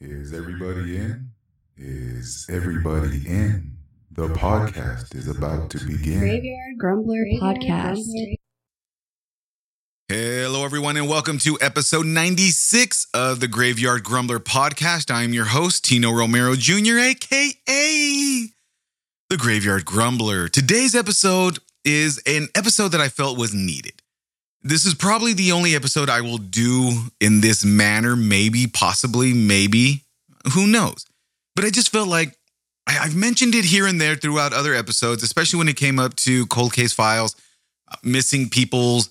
Is everybody in? Is everybody in? The podcast is about to begin. Graveyard Grumbler Podcast. Hello, everyone, and welcome to episode 96 of the Graveyard Grumbler podcast. I am your host, Tino Romero Jr., aka the Graveyard Grumbler. Today's episode is an episode that I felt was needed. This is probably the only episode I will do in this manner, maybe, possibly, maybe, who knows. But I just felt like I've mentioned it here and there throughout other episodes, especially when it came up to cold case files, uh, missing people's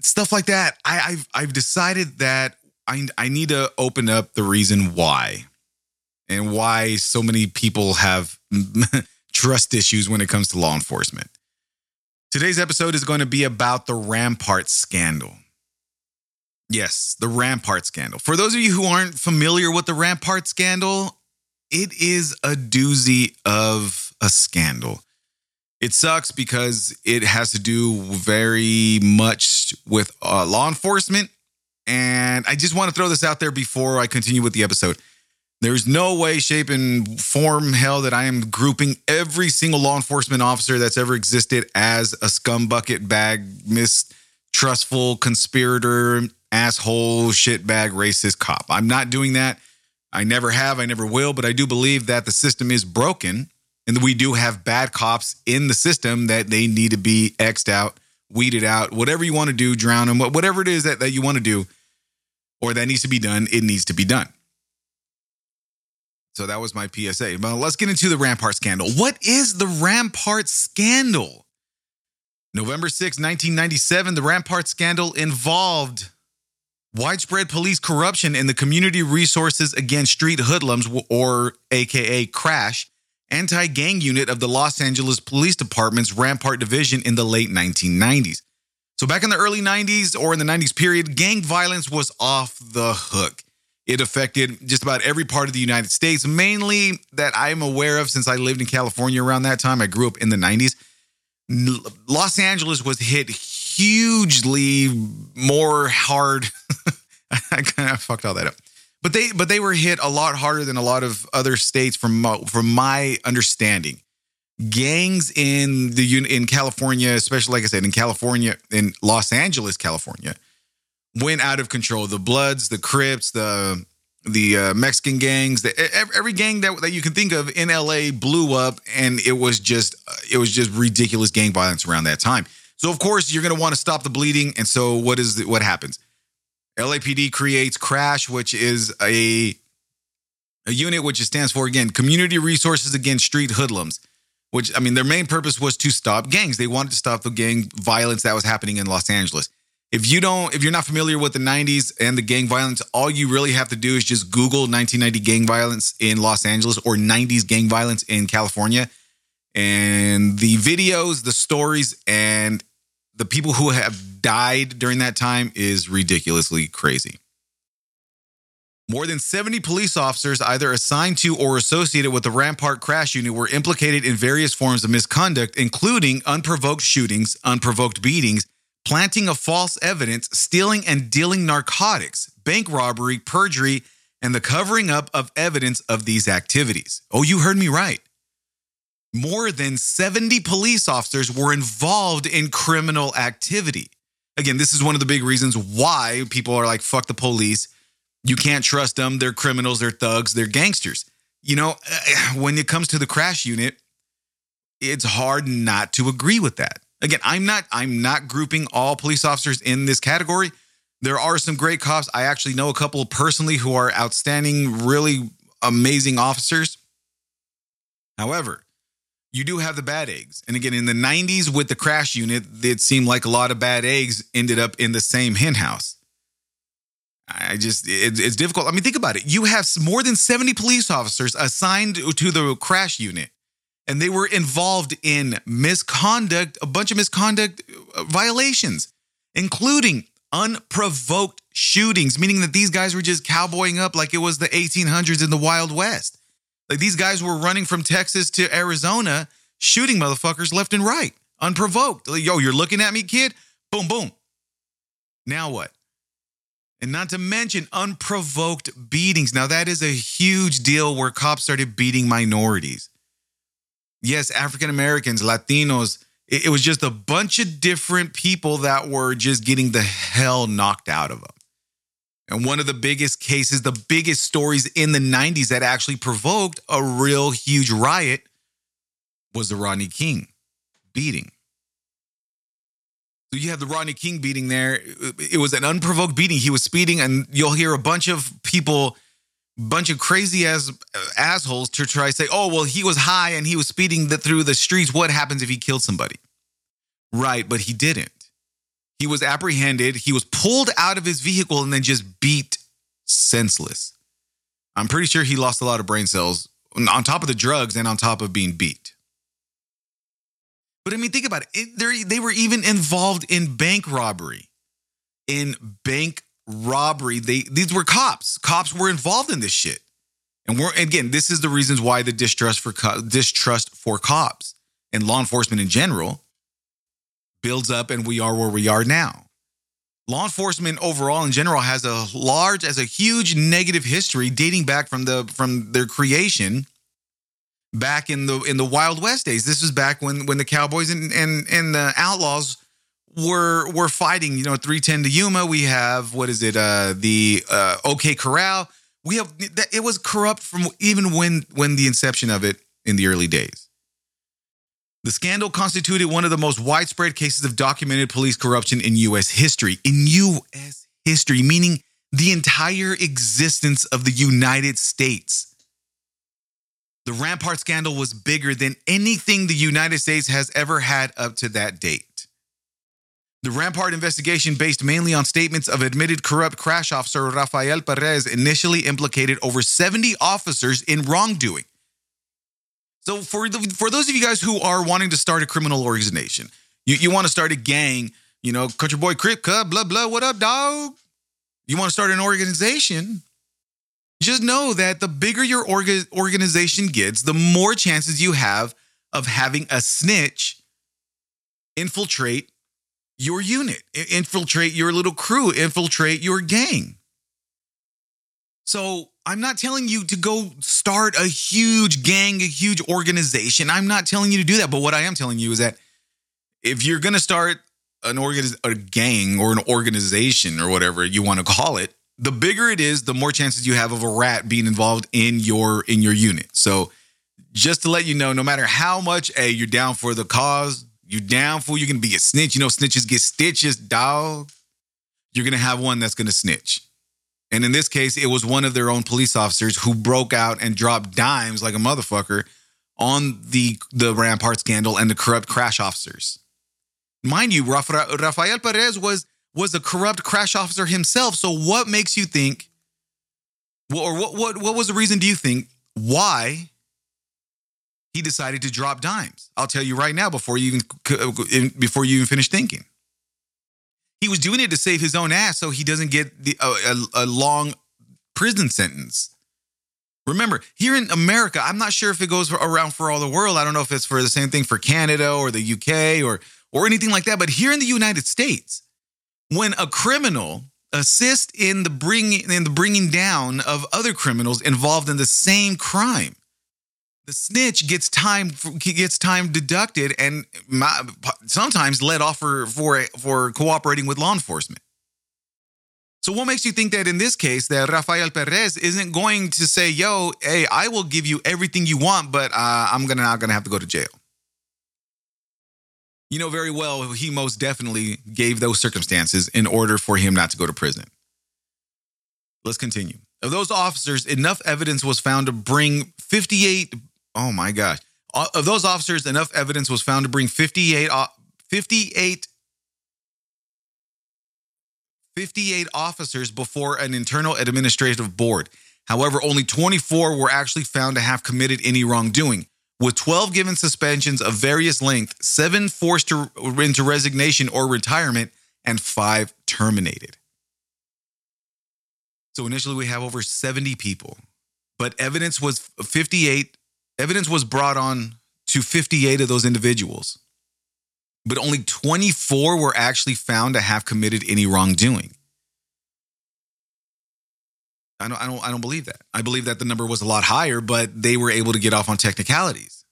stuff like that. I, I've I've decided that I I need to open up the reason why, and why so many people have trust issues when it comes to law enforcement. Today's episode is going to be about the Rampart scandal. Yes, the Rampart scandal. For those of you who aren't familiar with the Rampart scandal, it is a doozy of a scandal. It sucks because it has to do very much with uh, law enforcement. And I just want to throw this out there before I continue with the episode. There's no way, shape, and form hell that I am grouping every single law enforcement officer that's ever existed as a scumbucket bag, mistrustful conspirator, asshole, shitbag, racist cop. I'm not doing that. I never have, I never will, but I do believe that the system is broken and that we do have bad cops in the system that they need to be xed out, weeded out, whatever you want to do, drown them, whatever it is that, that you want to do or that needs to be done, it needs to be done. So that was my PSA. But let's get into the Rampart scandal. What is the Rampart scandal? November 6, 1997, the Rampart scandal involved widespread police corruption in the Community Resources Against Street Hoodlums, or AKA CRASH, anti gang unit of the Los Angeles Police Department's Rampart Division in the late 1990s. So, back in the early 90s or in the 90s period, gang violence was off the hook. It affected just about every part of the United States, mainly that I'm aware of since I lived in California around that time. I grew up in the 90s. Los Angeles was hit hugely more hard. I kind of fucked all that up. But they but they were hit a lot harder than a lot of other states from from my understanding. Gangs in the in California, especially like I said in California in Los Angeles, California, went out of control. The Bloods, the Crips, the the uh, Mexican gangs, the, every, gang that, that you can think of in LA blew up, and it was just it was just ridiculous gang violence around that time. So of course you're going to want to stop the bleeding, and so what is the, what happens? LAPD creates Crash, which is a a unit which stands for again Community Resources Against Street Hoodlums. Which I mean, their main purpose was to stop gangs. They wanted to stop the gang violence that was happening in Los Angeles. If you don't, if you're not familiar with the 90s and the gang violence, all you really have to do is just Google 1990 gang violence in Los Angeles or 90s gang violence in California. And the videos, the stories, and the people who have died during that time is ridiculously crazy. More than 70 police officers, either assigned to or associated with the Rampart Crash Unit, were implicated in various forms of misconduct, including unprovoked shootings, unprovoked beatings, planting of false evidence, stealing and dealing narcotics, bank robbery, perjury, and the covering up of evidence of these activities. Oh, you heard me right. More than 70 police officers were involved in criminal activity. Again, this is one of the big reasons why people are like, fuck the police. You can't trust them. They're criminals, they're thugs, they're gangsters. You know, eh, when it comes to the crash unit, it's hard not to agree with that. Again, I'm not I'm not grouping all police officers in this category. There are some great cops. I actually know a couple personally who are outstanding, really amazing officers. However, you do have the bad eggs. And again, in the 90s with the crash unit, it seemed like a lot of bad eggs ended up in the same hen house. I just, it, it's difficult. I mean, think about it. You have more than 70 police officers assigned to the crash unit, and they were involved in misconduct, a bunch of misconduct uh, violations, including unprovoked shootings, meaning that these guys were just cowboying up like it was the 1800s in the Wild West. Like these guys were running from Texas to Arizona, shooting motherfuckers left and right, unprovoked. Like, Yo, you're looking at me, kid? Boom, boom. Now what? And not to mention unprovoked beatings. Now, that is a huge deal where cops started beating minorities. Yes, African Americans, Latinos, it, it was just a bunch of different people that were just getting the hell knocked out of them. And one of the biggest cases, the biggest stories in the 90s that actually provoked a real huge riot was the Rodney King beating. So you have the Rodney King beating there. It was an unprovoked beating. He was speeding, and you'll hear a bunch of people, bunch of crazy ass uh, assholes to try to say, "Oh, well, he was high and he was speeding the, through the streets. What happens if he killed somebody?" Right, but he didn't. He was apprehended. He was pulled out of his vehicle and then just beat senseless. I'm pretty sure he lost a lot of brain cells on top of the drugs and on top of being beat. But I mean, think about it. it they were even involved in bank robbery. In bank robbery, they these were cops. Cops were involved in this shit. And we're again, this is the reasons why the distrust for distrust for cops and law enforcement in general builds up, and we are where we are now. Law enforcement overall, in general, has a large, as a huge negative history dating back from the from their creation back in the in the Wild West days. This was back when when the Cowboys and and, and the Outlaws were were fighting. You know, three ten to Yuma. We have what is it? Uh, the uh, OK Corral. We have it was corrupt from even when when the inception of it in the early days. The scandal constituted one of the most widespread cases of documented police corruption in U.S. history. In U.S. history, meaning the entire existence of the United States. The Rampart scandal was bigger than anything the United States has ever had up to that date. The Rampart investigation, based mainly on statements of admitted corrupt crash officer Rafael Perez, initially implicated over 70 officers in wrongdoing. So, for, the, for those of you guys who are wanting to start a criminal organization, you, you want to start a gang, you know, Country Boy Crip Cub, blah, blah, what up, dog? You want to start an organization? just know that the bigger your orga- organization gets, the more chances you have of having a snitch infiltrate your unit, infiltrate your little crew, infiltrate your gang. So, I'm not telling you to go start a huge gang, a huge organization. I'm not telling you to do that. But what I am telling you is that if you're going to start an organ, a gang or an organization or whatever you want to call it, the bigger it is, the more chances you have of a rat being involved in your in your unit. So just to let you know, no matter how much a you're down for the cause, you down for you're gonna be a snitch. You know, snitches get stitches, dog. You're gonna have one that's gonna snitch. And in this case, it was one of their own police officers who broke out and dropped dimes like a motherfucker on the the Rampart scandal and the corrupt crash officers. Mind you, Rafael Perez was was a corrupt crash officer himself. So what makes you think, or what what what was the reason? Do you think why he decided to drop dimes? I'll tell you right now before you even uh, before you even finish thinking. He was doing it to save his own ass, so he doesn't get the, a, a long prison sentence. Remember, here in America, I'm not sure if it goes around for all the world. I don't know if it's for the same thing for Canada or the UK or or anything like that. But here in the United States, when a criminal assists in the bringing in the bringing down of other criminals involved in the same crime the snitch gets time gets time deducted and sometimes let off for for for cooperating with law enforcement so what makes you think that in this case that Rafael Perez isn't going to say yo hey I will give you everything you want but uh, I'm gonna not gonna have to go to jail you know very well he most definitely gave those circumstances in order for him not to go to prison. Let's continue. Of those officers, enough evidence was found to bring 58. Oh my gosh. Of those officers, enough evidence was found to bring 58, 58, 58 officers before an internal administrative board. However, only 24 were actually found to have committed any wrongdoing with 12 given suspensions of various length, seven forced to, into resignation or retirement, and five terminated. So initially we have over 70 people, but evidence was 58, evidence was brought on to 58 of those individuals. But only 24 were actually found to have committed any wrongdoing. I don't, I don't, I don't believe that. I believe that the number was a lot higher, but they were able to get off on technicalities.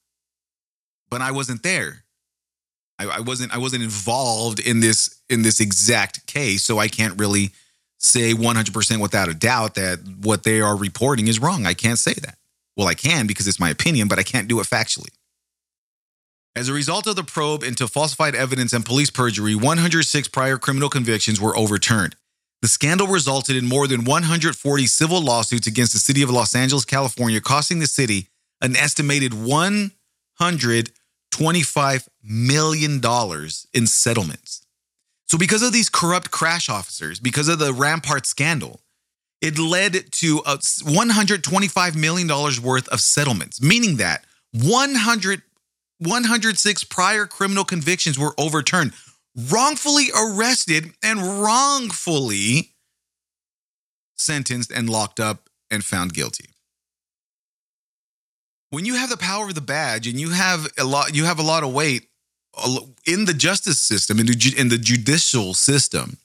But I wasn't there. I, I wasn't, I wasn't involved in this in this exact case, so I can't really say 100% without a doubt that what they are reporting is wrong. I can't say that. Well, I can because it's my opinion, but I can't do it factually. As a result of the probe into falsified evidence and police perjury, 106 prior criminal convictions were overturned. The scandal resulted in more than 140 civil lawsuits against the city of Los Angeles, California, costing the city an estimated $125 million in settlements. So, because of these corrupt crash officers, because of the Rampart scandal, it led to a $125 million worth of settlements, meaning that 100, 106 prior criminal convictions were overturned, wrongfully arrested, and wrongfully sentenced and locked up and found guilty. When you have the power of the badge and you have a lot, you have a lot of weight in the justice system, in the, in the judicial system,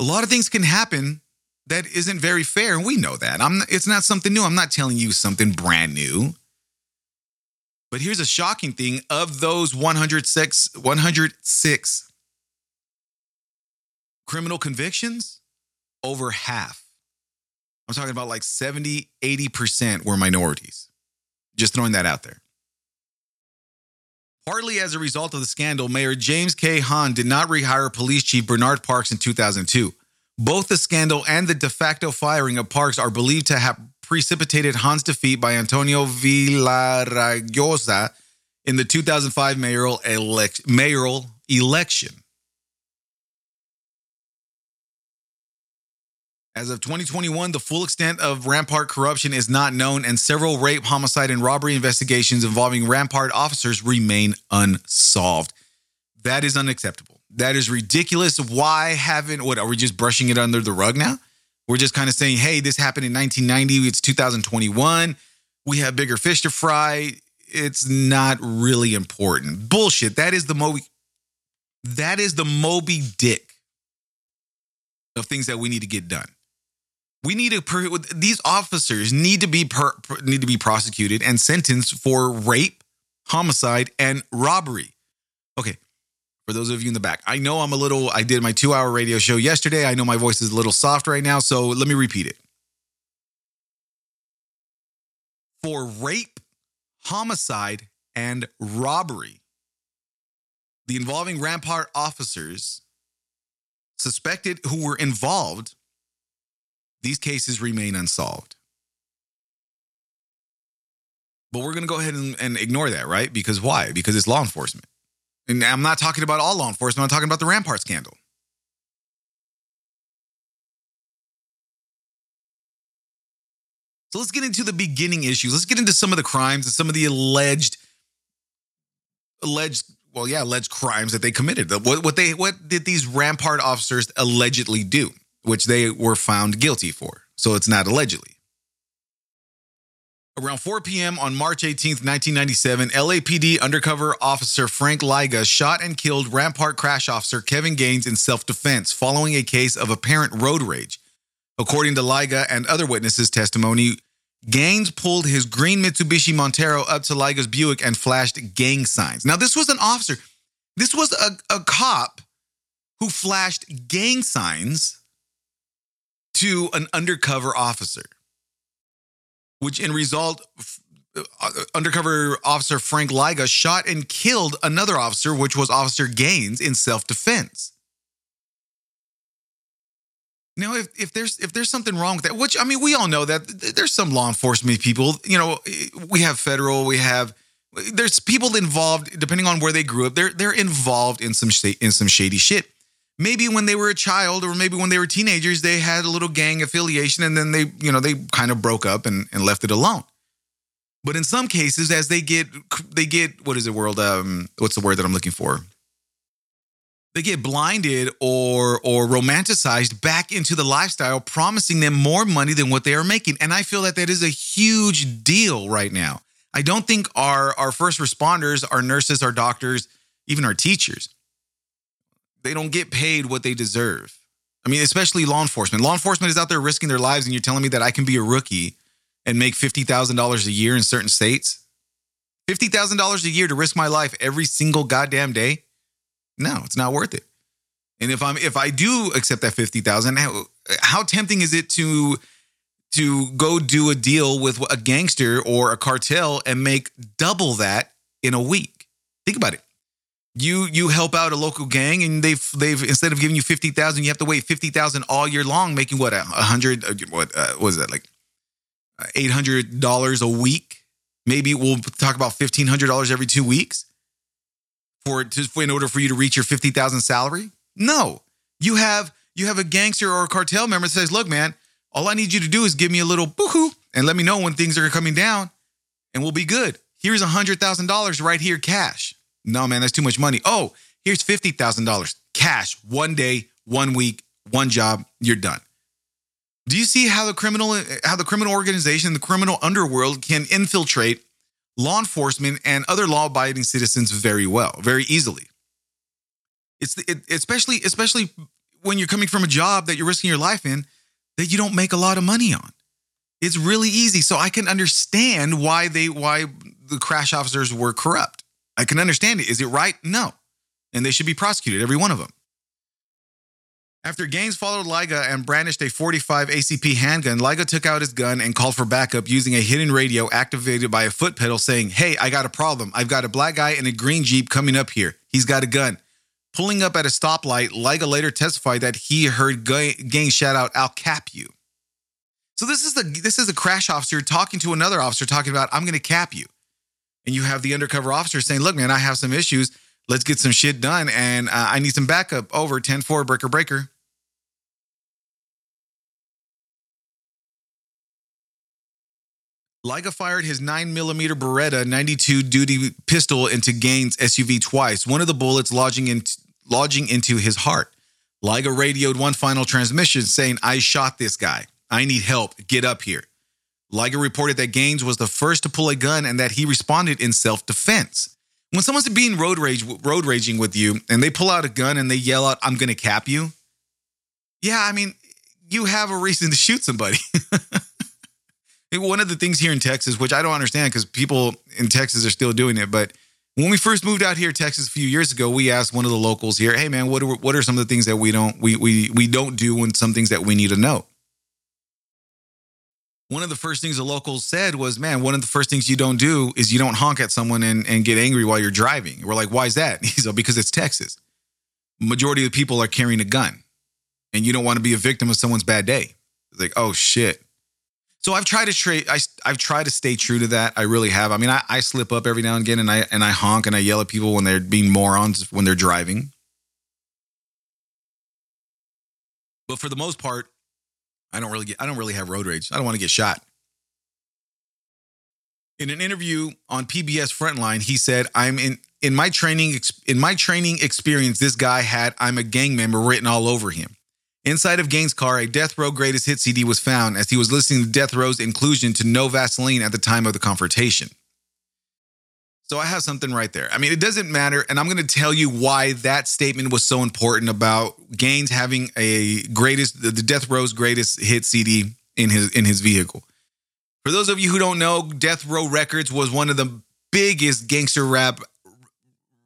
a lot of things can happen that isn't very fair, and we know that. I'm. It's not something new. I'm not telling you something brand new. But here's a shocking thing: of those 106, 106 criminal convictions, over half. I'm talking about like 70, 80% were minorities. Just throwing that out there. Partly as a result of the scandal, Mayor James K. Hahn did not rehire Police Chief Bernard Parks in 2002. Both the scandal and the de facto firing of Parks are believed to have precipitated Hahn's defeat by Antonio Villaraigosa in the 2005 mayoral, elec- mayoral election. As of 2021, the full extent of Rampart corruption is not known, and several rape, homicide, and robbery investigations involving Rampart officers remain unsolved. That is unacceptable. That is ridiculous. Why haven't, what, are we just brushing it under the rug now? We're just kind of saying, hey, this happened in 1990. It's 2021. We have bigger fish to fry. It's not really important. Bullshit. That is the Moby, that is the Moby Dick of things that we need to get done. We need to these officers need to be per, need to be prosecuted and sentenced for rape, homicide, and robbery. Okay, for those of you in the back, I know I'm a little. I did my two hour radio show yesterday. I know my voice is a little soft right now, so let me repeat it. For rape, homicide, and robbery, the involving Rampart officers suspected who were involved these cases remain unsolved. But we're going to go ahead and, and, ignore that, right? Because why? Because it's law enforcement. And I'm not talking about all law enforcement, I'm talking about the Rampart scandal. So let's get into the beginning issues. Let's get into some of the crimes and some of the alleged, alleged, well, yeah, alleged crimes that they committed. What, what they, what did these Rampart officers allegedly do? which they were found guilty for. So it's not allegedly. Around 4 p.m. on March 18, 1997, LAPD undercover officer Frank Liga shot and killed Rampart crash officer Kevin Gaines in self defense following a case of apparent road rage. According to Liga and other witnesses' testimony, Gaines pulled his green Mitsubishi Montero up to Liga's Buick and flashed gang signs. Now, this was an officer, this was a, a cop who flashed gang signs to an undercover officer, which in result, uh, undercover officer Frank Liga shot and killed another officer, which was Officer Gaines, in self defense. Now, if, if there's if there's something wrong with that, which I mean, we all know that there's some law enforcement people. You know, we have federal, we have there's people involved depending on where they grew up. They're they're involved in some in some shady shit maybe when they were a child or maybe when they were teenagers they had a little gang affiliation and then they you know they kind of broke up and, and left it alone. But in some cases as they get they get what is the world um what's the word that i'm looking for? They get blinded or or romanticized back into the lifestyle promising them more money than what they are making. And i feel that that is a huge deal right now. I don't think our our first responders our nurses our doctors even our teachers they don't get paid what they deserve. I mean, especially law enforcement. Law enforcement is out there risking their lives, and you're telling me that I can be a rookie and make $50,000 a year in certain states? $50,000 a year to risk my life every single goddamn day? No, it's not worth it. And if I'm if I do accept that 50,000, how, how tempting is it to to go do a deal with a gangster or a cartel and make double that in a week? Think about it. You you help out a local gang and they've they've instead of giving you 50,000, you have to wait 50,000 all year long making what a 100 uh, what uh, was that like $800 a week? Maybe we'll talk about $1,500 every 2 weeks for to, in order for you to reach your 50,000 salary? No. You have you have a gangster or a cartel member that says, "Look, man, all I need you to do is give me a little boohoo and let me know when things are coming down, and we'll be good. Here's a hundred thousand dollars right here, cash. No, man, that's too much money. Oh, here's fifty thousand dollars, cash, one day, one week, one job, you're done. Do you see how the criminal how the criminal organization, the criminal underworld can infiltrate law enforcement and other law-abiding citizens very well, very easily? It's it, especially especially when you're coming from a job that you're risking your life in that you don't make a lot of money on. It's really easy. So I can understand why they why the crash officers were corrupt. I can understand it. Is it right? No. And they should be prosecuted, every one of them. After Gaines followed Liga and brandished a 45 ACP handgun, Liga took out his gun and called for backup using a hidden radio activated by a foot pedal saying, Hey, I got a problem. I've got a black guy in a green Jeep coming up here. He's got a gun. Pulling up at a stoplight, Liga later testified that he heard Gaines shout out, "I'll cap you." So this is the this is a crash officer talking to another officer talking about, "I'm going to cap you," and you have the undercover officer saying, "Look, man, I have some issues. Let's get some shit done, and uh, I need some backup." Over 10-4, breaker breaker. Liga fired his 9mm Beretta 92 duty pistol into Gaines' SUV twice, one of the bullets lodging in, lodging into his heart. Liga radioed one final transmission saying, I shot this guy. I need help. Get up here. Liga reported that Gaines was the first to pull a gun and that he responded in self defense. When someone's being road rage, road raging with you and they pull out a gun and they yell out, I'm going to cap you. Yeah, I mean, you have a reason to shoot somebody. One of the things here in Texas, which I don't understand because people in Texas are still doing it, but when we first moved out here, Texas, a few years ago, we asked one of the locals here, "Hey, man, what are what are some of the things that we don't we we we don't do, and some things that we need to know?" One of the first things the locals said was, "Man, one of the first things you don't do is you don't honk at someone and, and get angry while you're driving." We're like, "Why is that?" He's like, "Because it's Texas. Majority of the people are carrying a gun, and you don't want to be a victim of someone's bad day." It's like, "Oh shit." So I've tried to trade. I, I've tried to stay true to that. I really have. I mean, I, I slip up every now and again, and I and I honk and I yell at people when they're being morons when they're driving. But for the most part, I don't really get. I don't really have road rage. I don't want to get shot. In an interview on PBS Frontline, he said, "I'm in in my training in my training experience. This guy had I'm a gang member written all over him. Inside of Gaines' car, a Death Row Greatest Hit CD was found as he was listening to Death Row's inclusion to No Vaseline at the time of the confrontation. So I have something right there. I mean, it doesn't matter. And I'm going to tell you why that statement was so important about Gaines having a greatest, the Death Row's greatest hit CD in his, in his vehicle. For those of you who don't know, Death Row Records was one of the biggest gangster rap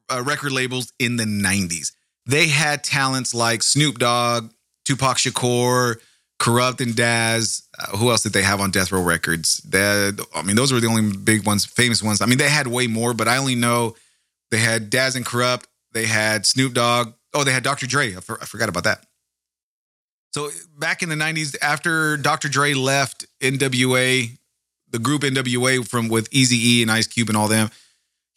uh, record labels in the 90s. They had talents like Snoop Dogg, Tupac Shakur, Kurupt and Daz. Uh, who else did they have on Death Row Records? That I mean, those were the only big ones, famous ones. I mean, they had way more, but I only know they had Daz and Kurupt. They had Snoop Dogg. Oh, they had Dr. Dre. I, for, I forgot about that. So back in the '90s, after Dr. Dre left NWA, the group NWA from with Easy E and Ice Cube and all them,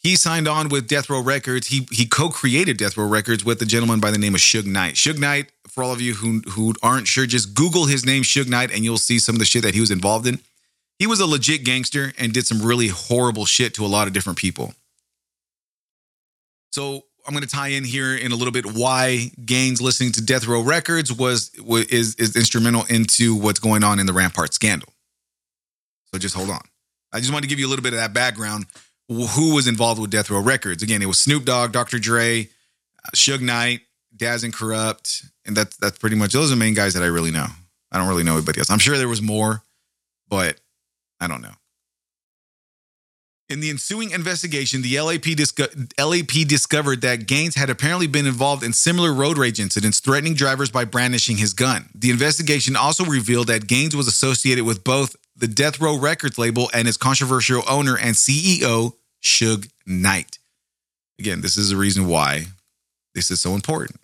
he signed on with Death Row Records. He he co-created Death Row Records with a gentleman by the name of Suge Knight. Suge Knight, for all of you who who aren't sure, just Google his name, Suge Knight, and you'll see some of the shit that he was involved in. He was a legit gangster and did some really horrible shit to a lot of different people. So I'm going to tie in here in a little bit why Gaines listening to Death Row Records was, was is is instrumental into what's going on in the Rampart scandal. So just hold on. I just want to give you a little bit of that background who was involved with Death Row Records. Again, it was Snoop Dogg, Dr. Dre, uh, Suge Knight, Daz and Kurupt, and that's that's pretty much those are the main guys that I really know. I don't really know anybody else. I'm sure there was more, but I don't know. In the ensuing investigation, the LAP, disco- LAP discovered that Gaines had apparently been involved in similar road rage incidents, threatening drivers by brandishing his gun. The investigation also revealed that Gaines was associated with both the Death Row Records label and its controversial owner and CEO, Suge Knight. Again, this is the reason why this is so important.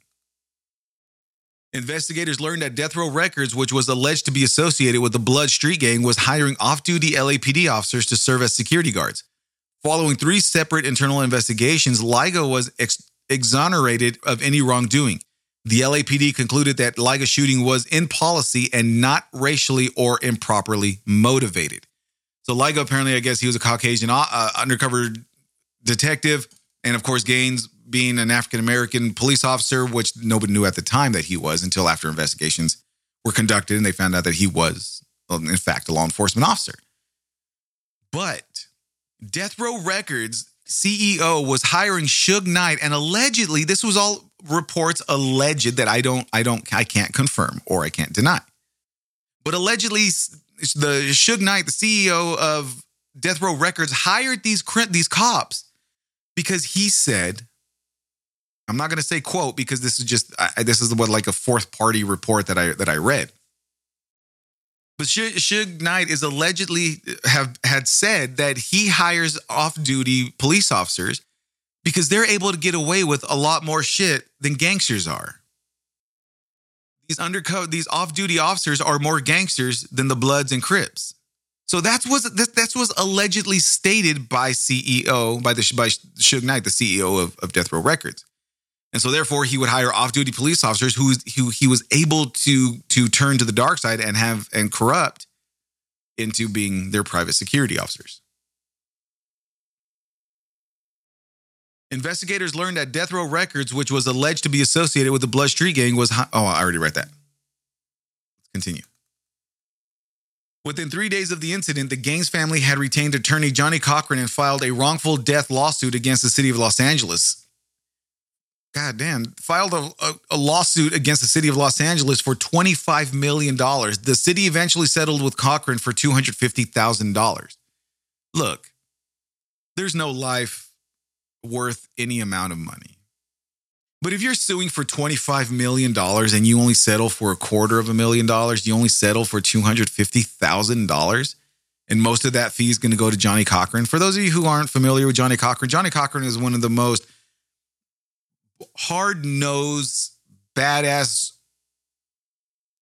Investigators learned that Death Row Records, which was alleged to be associated with the Blood Street Gang, was hiring off duty LAPD officers to serve as security guards. Following three separate internal investigations, Liga was ex- exonerated of any wrongdoing. The LAPD concluded that Liga shooting was in policy and not racially or improperly motivated. So Liga apparently, I guess he was a Caucasian uh, uh undercover detective, and of course Gaines being an African American police officer, which nobody knew at the time that he was until after investigations were conducted and they found out that he was, in fact, a law enforcement officer. But Death Row Records CEO was hiring Suge Knight, and allegedly, this was all reports alleged that I don't, I don't, I can't confirm or I can't deny. But allegedly, the Suge Knight, the CEO of Death Row Records, hired these these cops because he said I'm not going to say quote because this is just I, this is what like a fourth party report that I that I read. But Suge Knight is allegedly uh, have had said that he hires off-duty police officers because they're able to get away with a lot more shit than gangsters are. These undercover, these off-duty officers are more gangsters than the Bloods and Crips. So that's was that, that was allegedly stated by CEO by the by Suge Knight, the CEO of, of Death Row Records. And so therefore he would hire off-duty police officers who, who he was able to to turn to the dark side and have and corrupt into being their private security officers. Investigators learned that Death Row Records, which was alleged to be associated with the Blood Street Gang, was oh, I already read that. Let's continue. Within three days of the incident, the Gaines' family had retained attorney Johnnie Cochran and filed a wrongful death lawsuit against the city of Los Angeles, God damn, filed a, a, a, lawsuit against the city of Los Angeles for $25 million. The city eventually settled with Cochran for $250,000. Look, there's no life worth any amount of money. But if you're suing for $25 million and you only settle for a quarter of a million dollars, you only settle for $250,000, and most of that fee is going to go to Johnnie Cochran. For those of you who aren't familiar with Johnnie Cochran, Johnnie Cochran is one of the most hard nosed, badass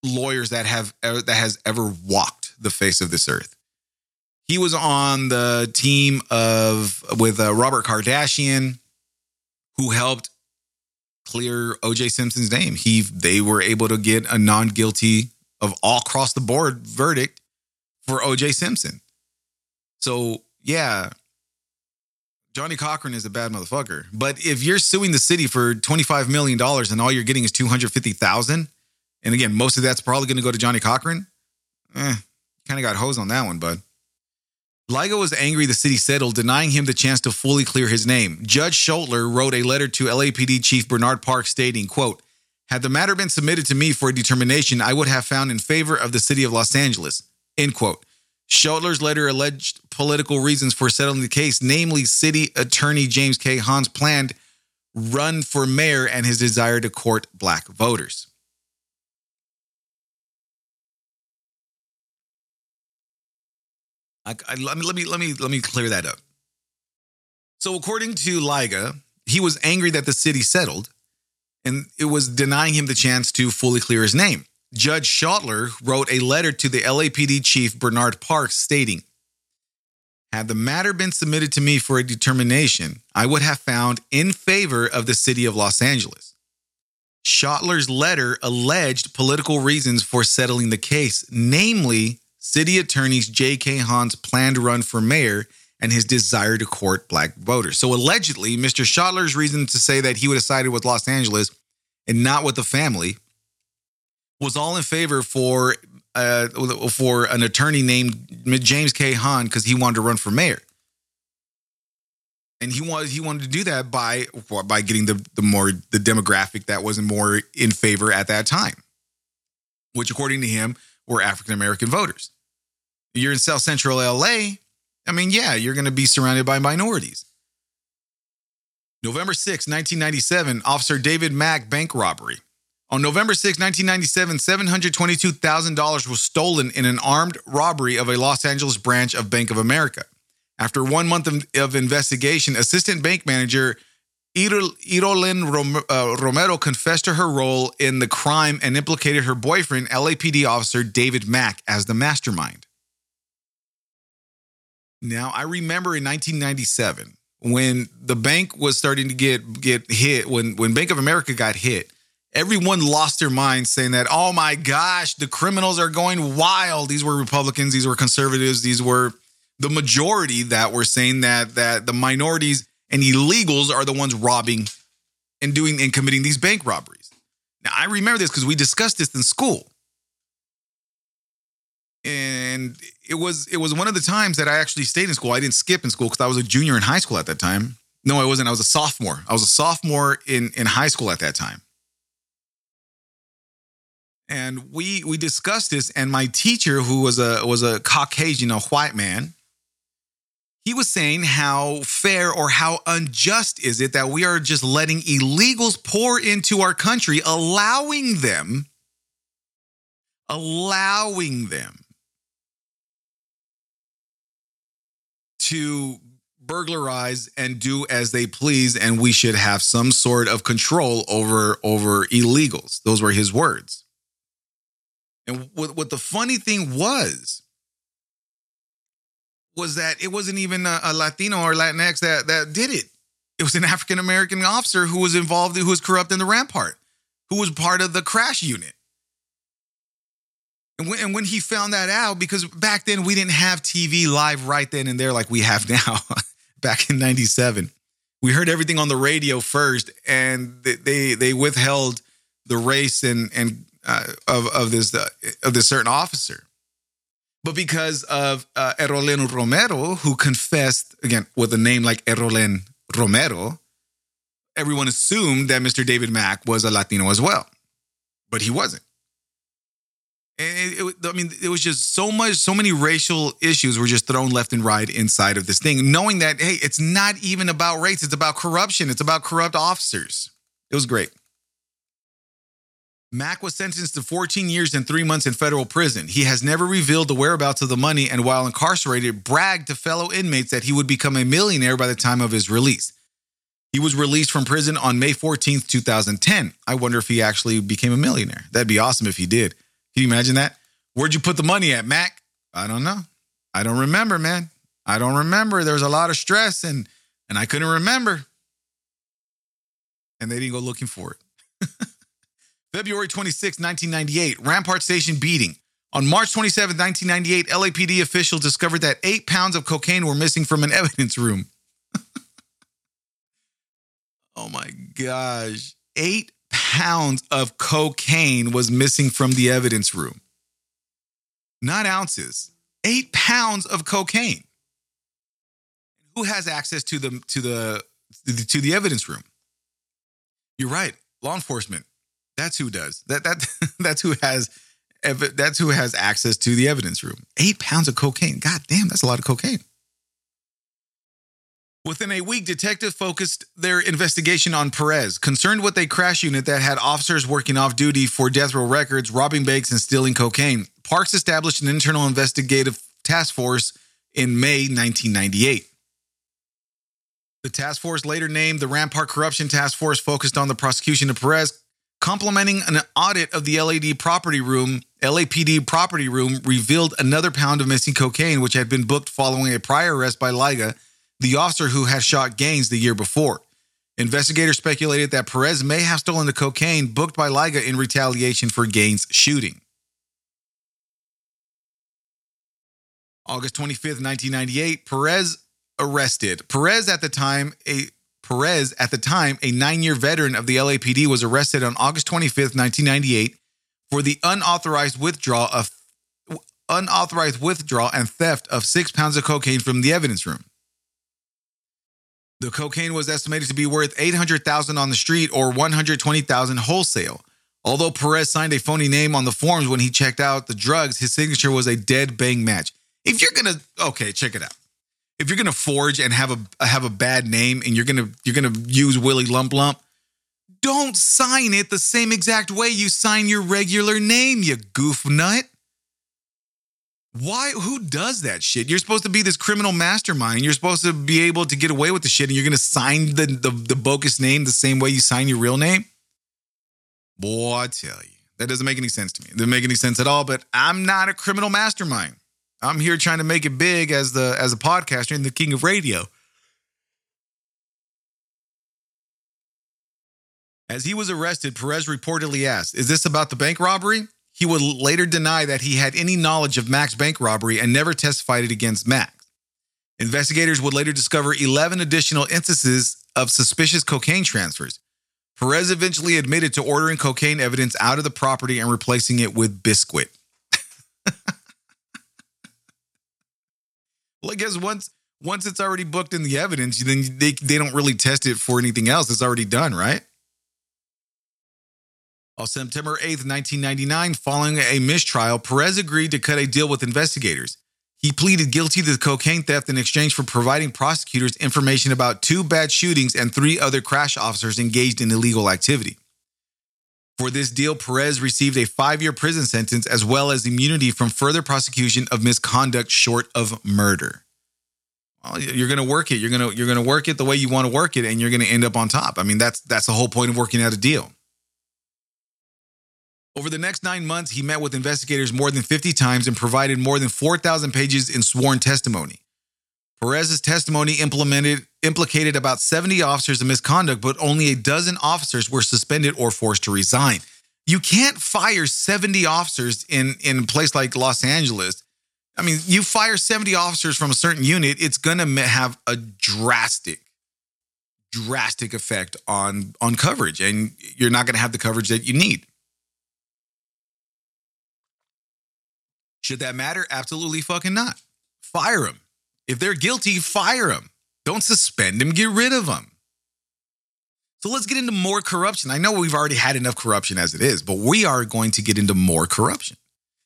lawyers that have that has ever walked the face of this earth. He was on the team of with uh, Robert Kardashian, who helped clear O.J. Simpson's name. He they were able to get a non guilty of all across the board verdict for O.J. Simpson. So yeah, Johnnie Cochran is a bad motherfucker. But if you're suing the city for $25 million and all you're getting is 250000 and again, most of that's probably going to go to Johnnie Cochran, eh, kind of got hosed on that one, bud. Liga was angry the city settled, denying him the chance to fully clear his name. Judge Schoettler wrote a letter to LAPD Chief Bernard Park stating, quote, had the matter been submitted to me for a determination, I would have found in favor of the city of Los Angeles, end quote. Schoettler's letter alleged political reasons for settling the case, namely City Attorney James K. Hahn's planned run for mayor and his desire to court black voters. I, I, let, me, let me let me let me clear that up. So, according to Liga, he was angry that the city settled, and it was denying him the chance to fully clear his name. Judge Schoettler wrote a letter to the LAPD chief Bernard Parks stating, had the matter been submitted to me for a determination, I would have found in favor of the city of Los Angeles. Schoettler's letter alleged political reasons for settling the case, namely city attorney J.K. Hahn's planned run for mayor and his desire to court black voters. So allegedly, Mr. Schoettler's reason to say that he would have sided with Los Angeles and not with the family was all in favor for uh, for an attorney named James K. Hahn because he wanted to run for mayor. and he wanted he wanted to do that by by getting the the more the demographic that wasn't more in favor at that time, which according to him were African American voters. You're in South Central LA. I mean, yeah, you're going to be surrounded by minorities. November 6, 1997, Officer David Mack bank robbery. On November 6, 1997, $722,000 was stolen in an armed robbery of a Los Angeles branch of Bank of America. After one month of, of investigation, assistant bank manager Rom- uh, Romero confessed to her role in the crime and implicated her boyfriend, LAPD officer David Mack, as the mastermind. Now, I remember in 1997 when the bank was starting to get get hit, when when Bank of America got hit, everyone lost their minds saying that, "Oh my gosh, the criminals are going wild." These were Republicans, these were conservatives, these were the majority that were saying that that the minorities and illegals are the ones robbing and doing and committing these bank robberies. Now, I remember this because we discussed this in school. And it was it was one of the times that I actually stayed in school. I didn't skip in school because I was a junior in high school at that time. No, I wasn't. I was a sophomore. I was a sophomore in in high school at that time. And we we discussed this, and my teacher, who was a was a Caucasian, a white man, he was saying how fair or how unjust is it that we are just letting illegals pour into our country, allowing them, allowing them to burglarize and do as they please and we should have some sort of control over over illegals. Those were his words. And what, what the funny thing was was that it wasn't even a, a latino or latinx that that did it it was an african american officer who was involved who was corrupt in the rampart who was part of the crash unit and when, and when he found that out, because back then we didn't have TV live right then and there like we have now, back in 97. We heard everything on the radio first, and they they, withheld the race and and uh, of of this uh, of this certain officer. But because of uh, Errolyn Romero, who confessed again with a name like Errolyn Romero, everyone assumed that Mr. David Mack was a Latino as well, but he wasn't. And it, it, I mean, it was just so much, so many racial issues were just thrown left and right inside of this thing, knowing that, hey, it's not even about race, it's about corruption, it's about corrupt officers. It was great. Mack was sentenced to 14 years and three months in federal prison. He has never revealed the whereabouts of the money, and while incarcerated, bragged to fellow inmates that he would become a millionaire by the time of his release. He was released from prison on May 14th, 2010. I wonder if he actually became a millionaire. That'd be awesome if he did. Can you imagine that? Where'd you put the money at, Mack? I don't know. I don't remember, man. I don't remember. There was a lot of stress and and I couldn't remember. And they didn't go looking for it. February 26, 1998, Rampart Station beating. On March 27, 1998, LAPD officials discovered that eight pounds of cocaine were missing from an evidence room. oh my gosh. Eight pounds of cocaine was missing from the evidence room. Not ounces, eight pounds of cocaine. Who has access to the to the to the evidence room? You're right, law enforcement. That's who does that. That that's who has that's who has access to the evidence room. Eight pounds of cocaine. God damn, that's a lot of cocaine. Within a week, detectives focused their investigation on Perez, concerned with a crash unit that had officers working off duty for death row records, robbing banks, and stealing cocaine. Parks established an internal investigative task force in May 1998. The task force, later named the Rampart Corruption Task Force, focused on the prosecution of Perez, complementing an audit of the LAD property room. LAPD property room revealed another pound of missing cocaine, which had been booked following a prior arrest by Liga the officer who had shot Gaines the year before. Investigators speculated that Perez may have stolen the cocaine booked by Liga in retaliation for Gaines' shooting. August 25th, 1998, Perez arrested. Perez at the time, a Perez at the time, a 9-year veteran of the LAPD was arrested on August 25th, 1998 for the unauthorized withdrawal of unauthorized withdrawal and theft of 6 pounds of cocaine from the evidence room. The cocaine was estimated to be worth 800,000 on the street or 120,000 wholesale. Although Perez signed a phony name on the forms when he checked out the drugs, his signature was a dead bang match. If you're gonna, okay, check it out. If you're gonna forge and have a have a bad name and you're gonna you're gonna use Willie Lump Lump, don't sign it the same exact way you sign your regular name, you goof nut. Why? Who does that shit? You're supposed to be this criminal mastermind. You're supposed to be able to get away with the shit, and you're gonna sign the the, the bogus name the same way you sign your real name. Boy, I tell you, that doesn't make any sense to me. It doesn't make any sense at all. But I'm not a criminal mastermind. I'm here trying to make it big as the as a podcaster and the king of radio. As he was arrested, Perez reportedly asked, Is this about the bank robbery? He would later deny that he had any knowledge of Mack's bank robbery and never testified it against Mack. Investigators would later discover 11 additional instances of suspicious cocaine transfers. Perez eventually admitted to ordering cocaine evidence out of the property and replacing it with Bisquick. well, I guess once once it's already booked in the evidence, then they, they don't really test it for anything else. It's already done, right? On September 8th, 1999, following a mistrial, Perez agreed to cut a deal with investigators. He pleaded guilty to cocaine theft in exchange for providing prosecutors information about two bad shootings and three other crash officers engaged in illegal activity. For this deal, Perez received a five year prison sentence as well as immunity from further prosecution of misconduct short of murder. Well, you're going to work it. You're going to you're going to work it the way you want to work it, and you're going to end up on top. I mean, that's that's the whole point of working out a deal. Over the next nine months, he met with investigators more than 50 times and provided more than 4,000 pages in sworn testimony. Perez's testimony implemented, implicated about 70 officers in misconduct, but only a dozen officers were suspended or forced to resign. You can't fire 70 officers in, in a place like Los Angeles. I mean, you fire 70 officers from a certain unit, it's going to have a drastic, drastic effect on, on coverage, and you're not going to have the coverage that you need. Should that matter? Absolutely fucking not. Fire them. If they're guilty, fire them. Don't suspend them, get rid of them. So let's get into more corruption. I know we've already had enough corruption as it is, but we are going to get into more corruption.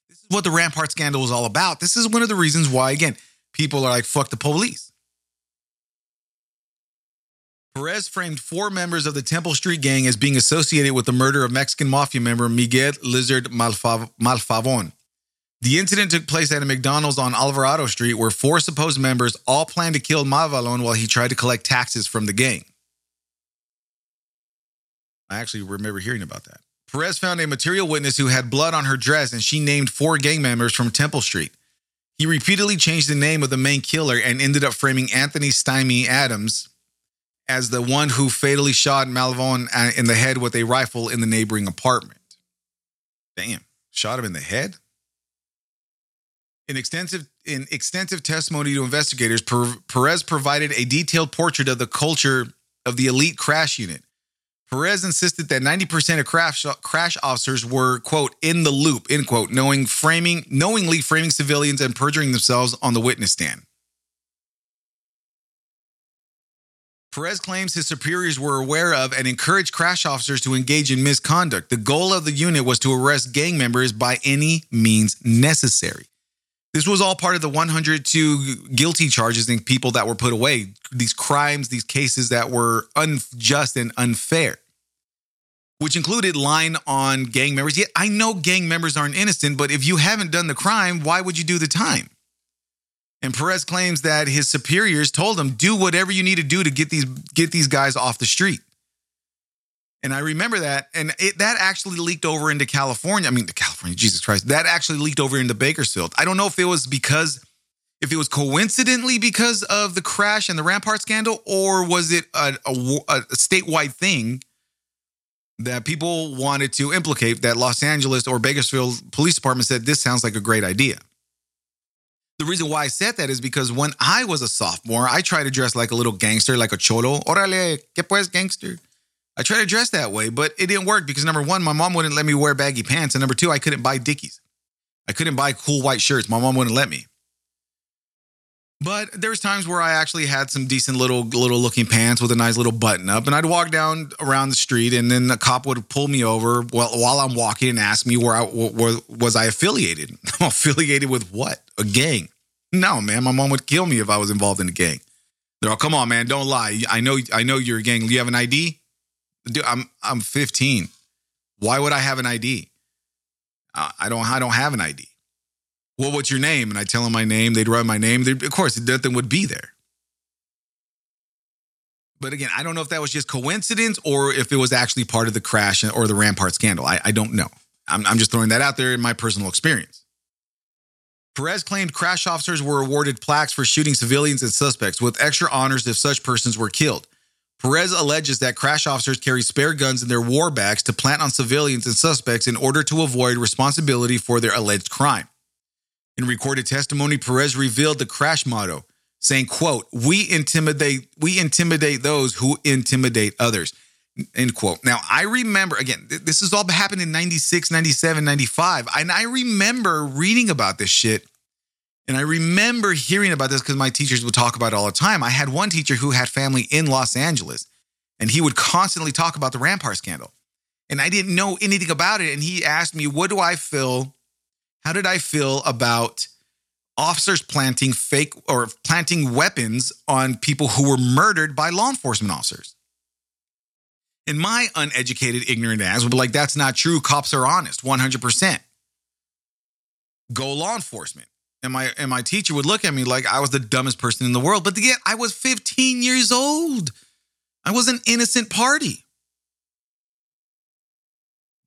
This is what the Rampart scandal is all about. This is one of the reasons why, again, people are like, fuck the police. Perez framed four members of the Temple Street gang as being associated with the murder of Mexican mafia member Miguel Lizard Malfav- Malfavon. The incident took place at a McDonald's on Alvarado Street where four supposed members all planned to kill Mavalon while he tried to collect taxes from the gang. I actually remember hearing about that. Perez found a material witness who had blood on her dress and she named four gang members from Temple Street. He repeatedly changed the name of the main killer and ended up framing Anthony Stymie Adams as the one who fatally shot Malavon uh, in the head with a rifle in the neighboring apartment. Damn, shot him in the head? In extensive in extensive testimony to investigators, Perez provided a detailed portrait of the culture of the elite crash unit. Perez insisted that 90% of crash, crash officers were, quote, in the loop, end quote, knowing framing, knowingly framing civilians and perjuring themselves on the witness stand. Perez claims his superiors were aware of and encouraged crash officers to engage in misconduct. The goal of the unit was to arrest gang members by any means necessary. This was all part of the 102 guilty charges and people that were put away, these crimes, these cases that were unjust and unfair, which included lying on gang members. Yet I know gang members aren't innocent, but if you haven't done the crime, why would you do the time? And Perez claims that his superiors told him, do whatever you need to do to get these get these guys off the street. And I remember that, and it, that actually leaked over into California. I mean, the California, Jesus Christ, that actually leaked over into Bakersfield. I don't know if it was because, if it was coincidentally because of the crash and the Rampart scandal, or was it a, a, a statewide thing that people wanted to implicate that Los Angeles or Bakersfield Police Department said this sounds like a great idea. The reason why I said that is because when I was a sophomore, I tried to dress like a little gangster, like a cholo. Orale, que pues, gangster? I tried to dress that way, but it didn't work because number one, my mom wouldn't let me wear baggy pants. And number two, I couldn't buy Dickies. I couldn't buy cool white shirts. My mom wouldn't let me. But there's times where I actually had some decent little little looking pants with a nice little button up, and I'd walk down around the street, and then the cop would pull me over while, while I'm walking and ask me where I where, was I affiliated. affiliated with what? A gang? No, man. My mom would kill me if I was involved in a gang. They're all, come on, man, don't lie. I know I know you're a gang. You have an ID? Dude, I'm I'm 15. Why would I have an ID? Uh, I don't I don't have an ID well, what's your name? And I tell them my name. They'd write my name. They'd, of course, nothing would be there. But again, I don't know if that was just coincidence or if it was actually part of the crash or the Rampart scandal. I, I don't know. I'm, I'm just throwing that out there in my personal experience. Perez claimed crash officers were awarded plaques for shooting civilians and suspects with extra honors if such persons were killed. Perez alleges that crash officers carry spare guns in their war bags to plant on civilians and suspects in order to avoid responsibility for their alleged crime. In recorded testimony, Perez revealed the crash motto, saying, quote, we intimidate, we intimidate those who intimidate others. End quote. Now, I remember, again, this has all happened in 96, 97, 95. And I remember reading about this shit. And I remember hearing about this because my teachers would talk about it all the time. I had one teacher who had family in Los Angeles, and he would constantly talk about the Rampart scandal. And I didn't know anything about it. And he asked me, What do I feel how did I feel about officers planting fake or planting weapons on people who were murdered by law enforcement officers? And my uneducated, ignorant ass would be like, that's not true. Cops are honest, 100%. Go law enforcement. And my, and my teacher would look at me like I was the dumbest person in the world. But yet I was 15 years old. I was an innocent party.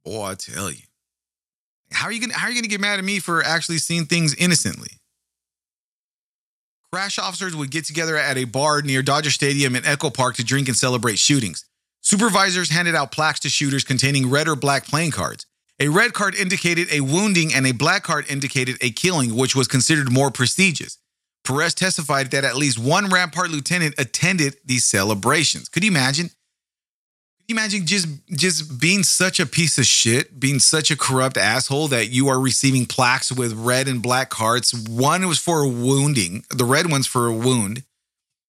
Boy, I tell you. How are you gonna how are you gonna get mad at me for actually seeing things innocently? Crash officers would get together at a bar near Dodger Stadium and Echo Park to drink and celebrate shootings. Supervisors handed out plaques to shooters containing red or black playing cards. A red card indicated a wounding and a black card indicated a killing, which was considered more prestigious. Perez testified that at least one Rampart lieutenant attended these celebrations. Could you imagine? Could you imagine just just being such a piece of shit, being such a corrupt asshole that you are receiving plaques with red and black cards. One was for a wounding, the red one's for a wound,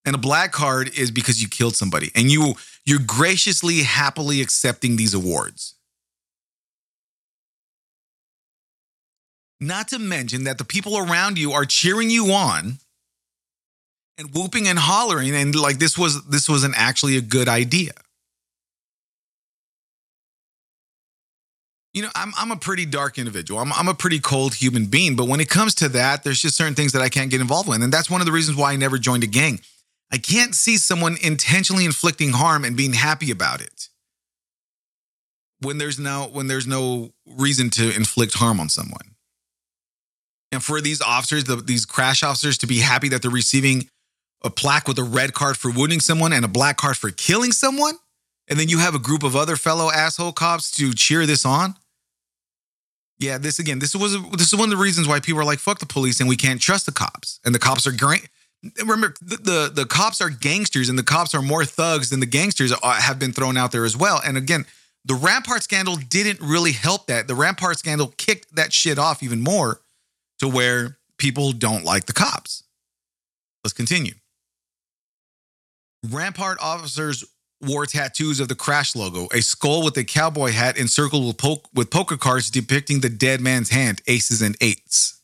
and a black card is because you killed somebody, and you you're graciously, happily accepting these awards. Not to mention that the people around you are cheering you on and whooping and hollering, and like this was this wasn't actually a good idea. you know, I'm, I'm a pretty dark individual. I'm, I'm a pretty cold human being. But when it comes to that, there's just certain things that I can't get involved with. And that's one of the reasons why I never joined a gang. I can't see someone intentionally inflicting harm and being happy about it when there's no when there's no reason to inflict harm on someone. And for these officers, the, these crash officers, to be happy that they're receiving a plaque with a red card for wounding someone and a black card for killing someone, and then you have a group of other fellow asshole cops to cheer this on. Yeah, this again, this was this is one of the reasons why people are like, fuck the police and we can't trust the cops. And the cops are great. Remember, the, the, the cops are gangsters and the cops are more thugs than the gangsters uh, have been thrown out there as well. And again, the Rampart scandal didn't really help that. The Rampart scandal kicked that shit off even more to where people don't like the cops. Let's continue. Rampart officers wore tattoos of the Crash logo, a skull with a cowboy hat encircled with, po- with poker cards depicting the dead man's hand, aces and eights.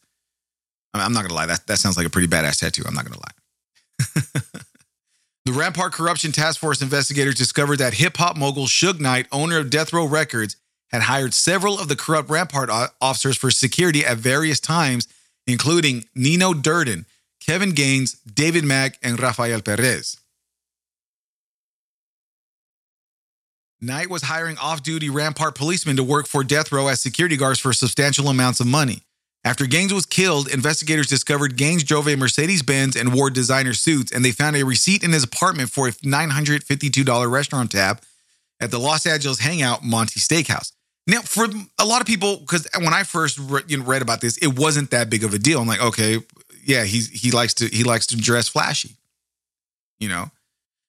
I'm not going to lie, that, that sounds like a pretty badass tattoo. I'm not going to lie. the Rampart Corruption Task Force investigators discovered that hip hop mogul Suge Knight, owner of Death Row Records, had hired several of the corrupt Rampart officers for security at various times, including Nino Durden, Kevin Gaines, David Mack, and Rafael Perez. Knight was hiring off duty Rampart policemen to work for death row as security guards for substantial amounts of money. After Gaines was killed, investigators discovered Gaines drove a Mercedes Benz and wore designer suits, and they found a receipt in his apartment for a $952 restaurant tab at the Los Angeles Hangout Monty Steakhouse. Now, for a lot of people, because when I first re- you know, read about this, it wasn't that big of a deal. I'm like, okay, yeah, he's he likes to he likes to dress flashy, you know.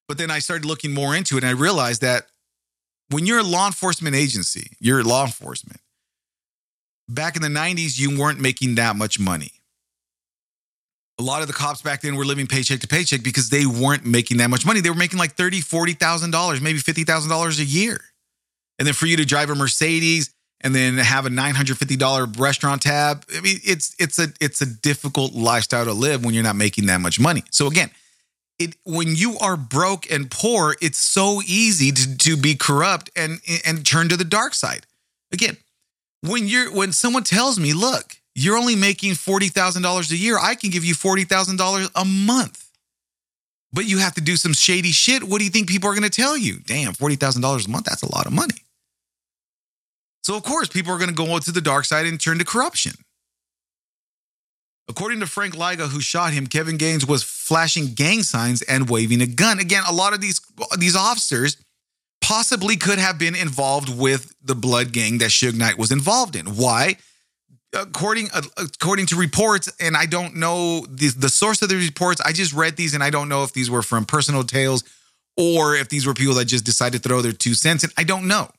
But then I started looking more into it, and I realized that when you're a law enforcement agency, you're law enforcement. Back in the 90s, you weren't making that much money. A lot of the cops back then were living paycheck to paycheck because they weren't making that much money. They were making like thirty, forty thousand dollars, maybe fifty thousand dollars a year. And then for you to drive a Mercedes and then have a nine hundred fifty dollar restaurant tab, I mean, it's it's a it's a difficult lifestyle to live when you're not making that much money. So again, it when you are broke and poor, it's so easy to, to be corrupt and and turn to the dark side. Again, when you're when someone tells me, look, you're only making $40,000 a year, I can give you $40,000 a month. But you have to do some shady shit. What do you think people are going to tell you? Damn, $40,000 a month, that's a lot of money. So, of course, people are going to go to the dark side and turn to corruption. According to Frank Liga, who shot him, Kevin Gaines was flashing gang signs and waving a gun. Again, a lot of these, these officers possibly could have been involved with the blood gang that Suge Knight was involved in. Why? According uh, according to reports, and I don't know the, the source of the reports. I just read these, and I don't know if these were from personal tales or if these were people that just decided to throw their two cents in. I don't know.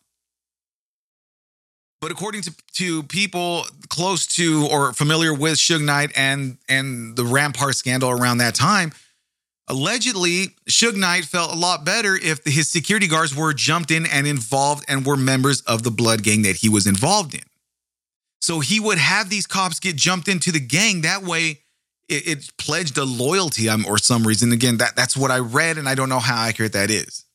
But according to, to people close to or familiar with Suge Knight and and the Rampart scandal around that time, allegedly Suge Knight felt a lot better if his security guards were jumped in and involved and were members of the blood gang that he was involved in. So he would have these cops get jumped into the gang. That way, it, it pledged a loyalty um, or some reason. Again, that, that's what I read, and I don't know how accurate that is.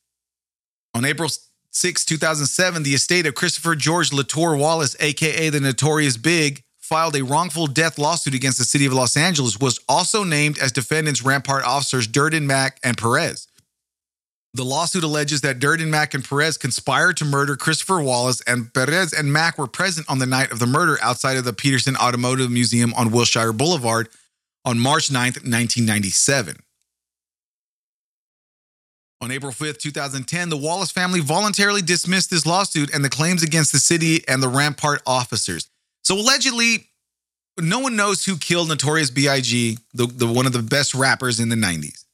On April 6, 2007, the estate of Christopher George Latore Wallace, aka the Notorious B.I.G., filed a wrongful death lawsuit against the city of Los Angeles, was also named as defendants Rampart officers Durden Mack and Perez. The lawsuit alleges that Durden, Mack, and Perez conspired to murder Christopher Wallace, and Perez and Mack were present on the night of the murder outside of the Peterson Automotive Museum on Wilshire Boulevard on March 9th, 1997. On April 5th, 2010, the Wallace family voluntarily dismissed this lawsuit and the claims against the city and the Rampart officers. So allegedly, no one knows who killed Notorious B.I.G., the, the one of the best rappers in the 90s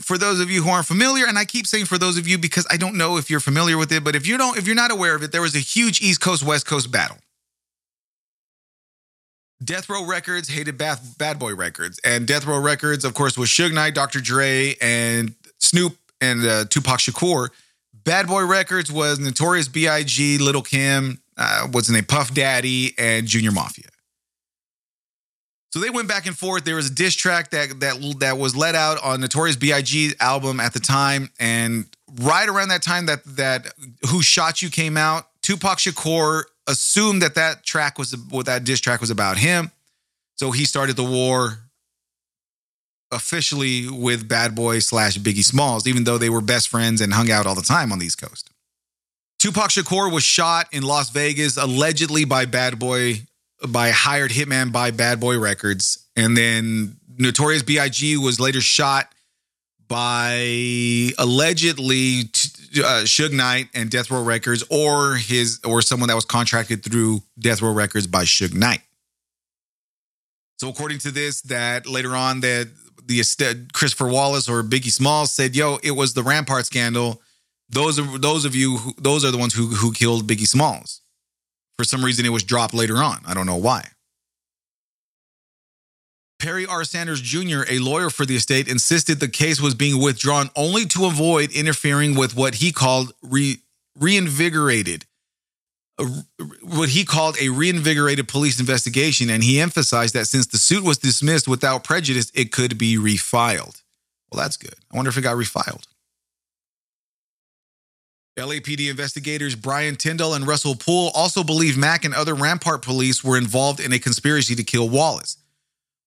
for those of you who aren't familiar and i keep saying for those of you because i don't know if you're familiar with it but if you don't if you're not aware of it there was a huge east coast west coast battle. Death row records hated bad, bad boy records. And death row records of course was Suge Knight, dr dre and snoop and uh, tupac shakur. Bad boy records was notorious big little kim uh, what's his name? Puff daddy and junior mafia so they went back and forth. There was a diss track that that that was let out on Notorious B.I.G. album at the time, and right around that time that that Who Shot You came out, Tupac Shakur assumed that that track was what that diss track was about him, so he started the war officially with Bad Boy slash Biggie Smalls, even though they were best friends and hung out all the time on the East Coast. Tupac Shakur was shot in Las Vegas allegedly by Bad Boy by hired hitman by Bad Boy Records, and then Notorious B.I.G. was later shot by allegedly uh, Suge Knight and Death Row Records, or his or someone that was contracted through Death Row Records by Suge Knight. So according to this, that later on that the Christopher Wallace or Biggie Smalls said, "Yo, it was the Rampart scandal." Those are those of you who, those are the ones who who killed Biggie Smalls. For some reason, it was dropped later on. I don't know why. Perry R. Sanders Jr., a lawyer for the estate, insisted the case was being withdrawn only to avoid interfering with what he called re- reinvigorated what he called a reinvigorated police investigation, and he emphasized that since the suit was dismissed without prejudice, it could be refiled. Well, that's good. I wonder if it got refiled. LAPD investigators Brian Tyndall and Russell Poole also believe Mack and other Rampart police were involved in a conspiracy to kill Wallace.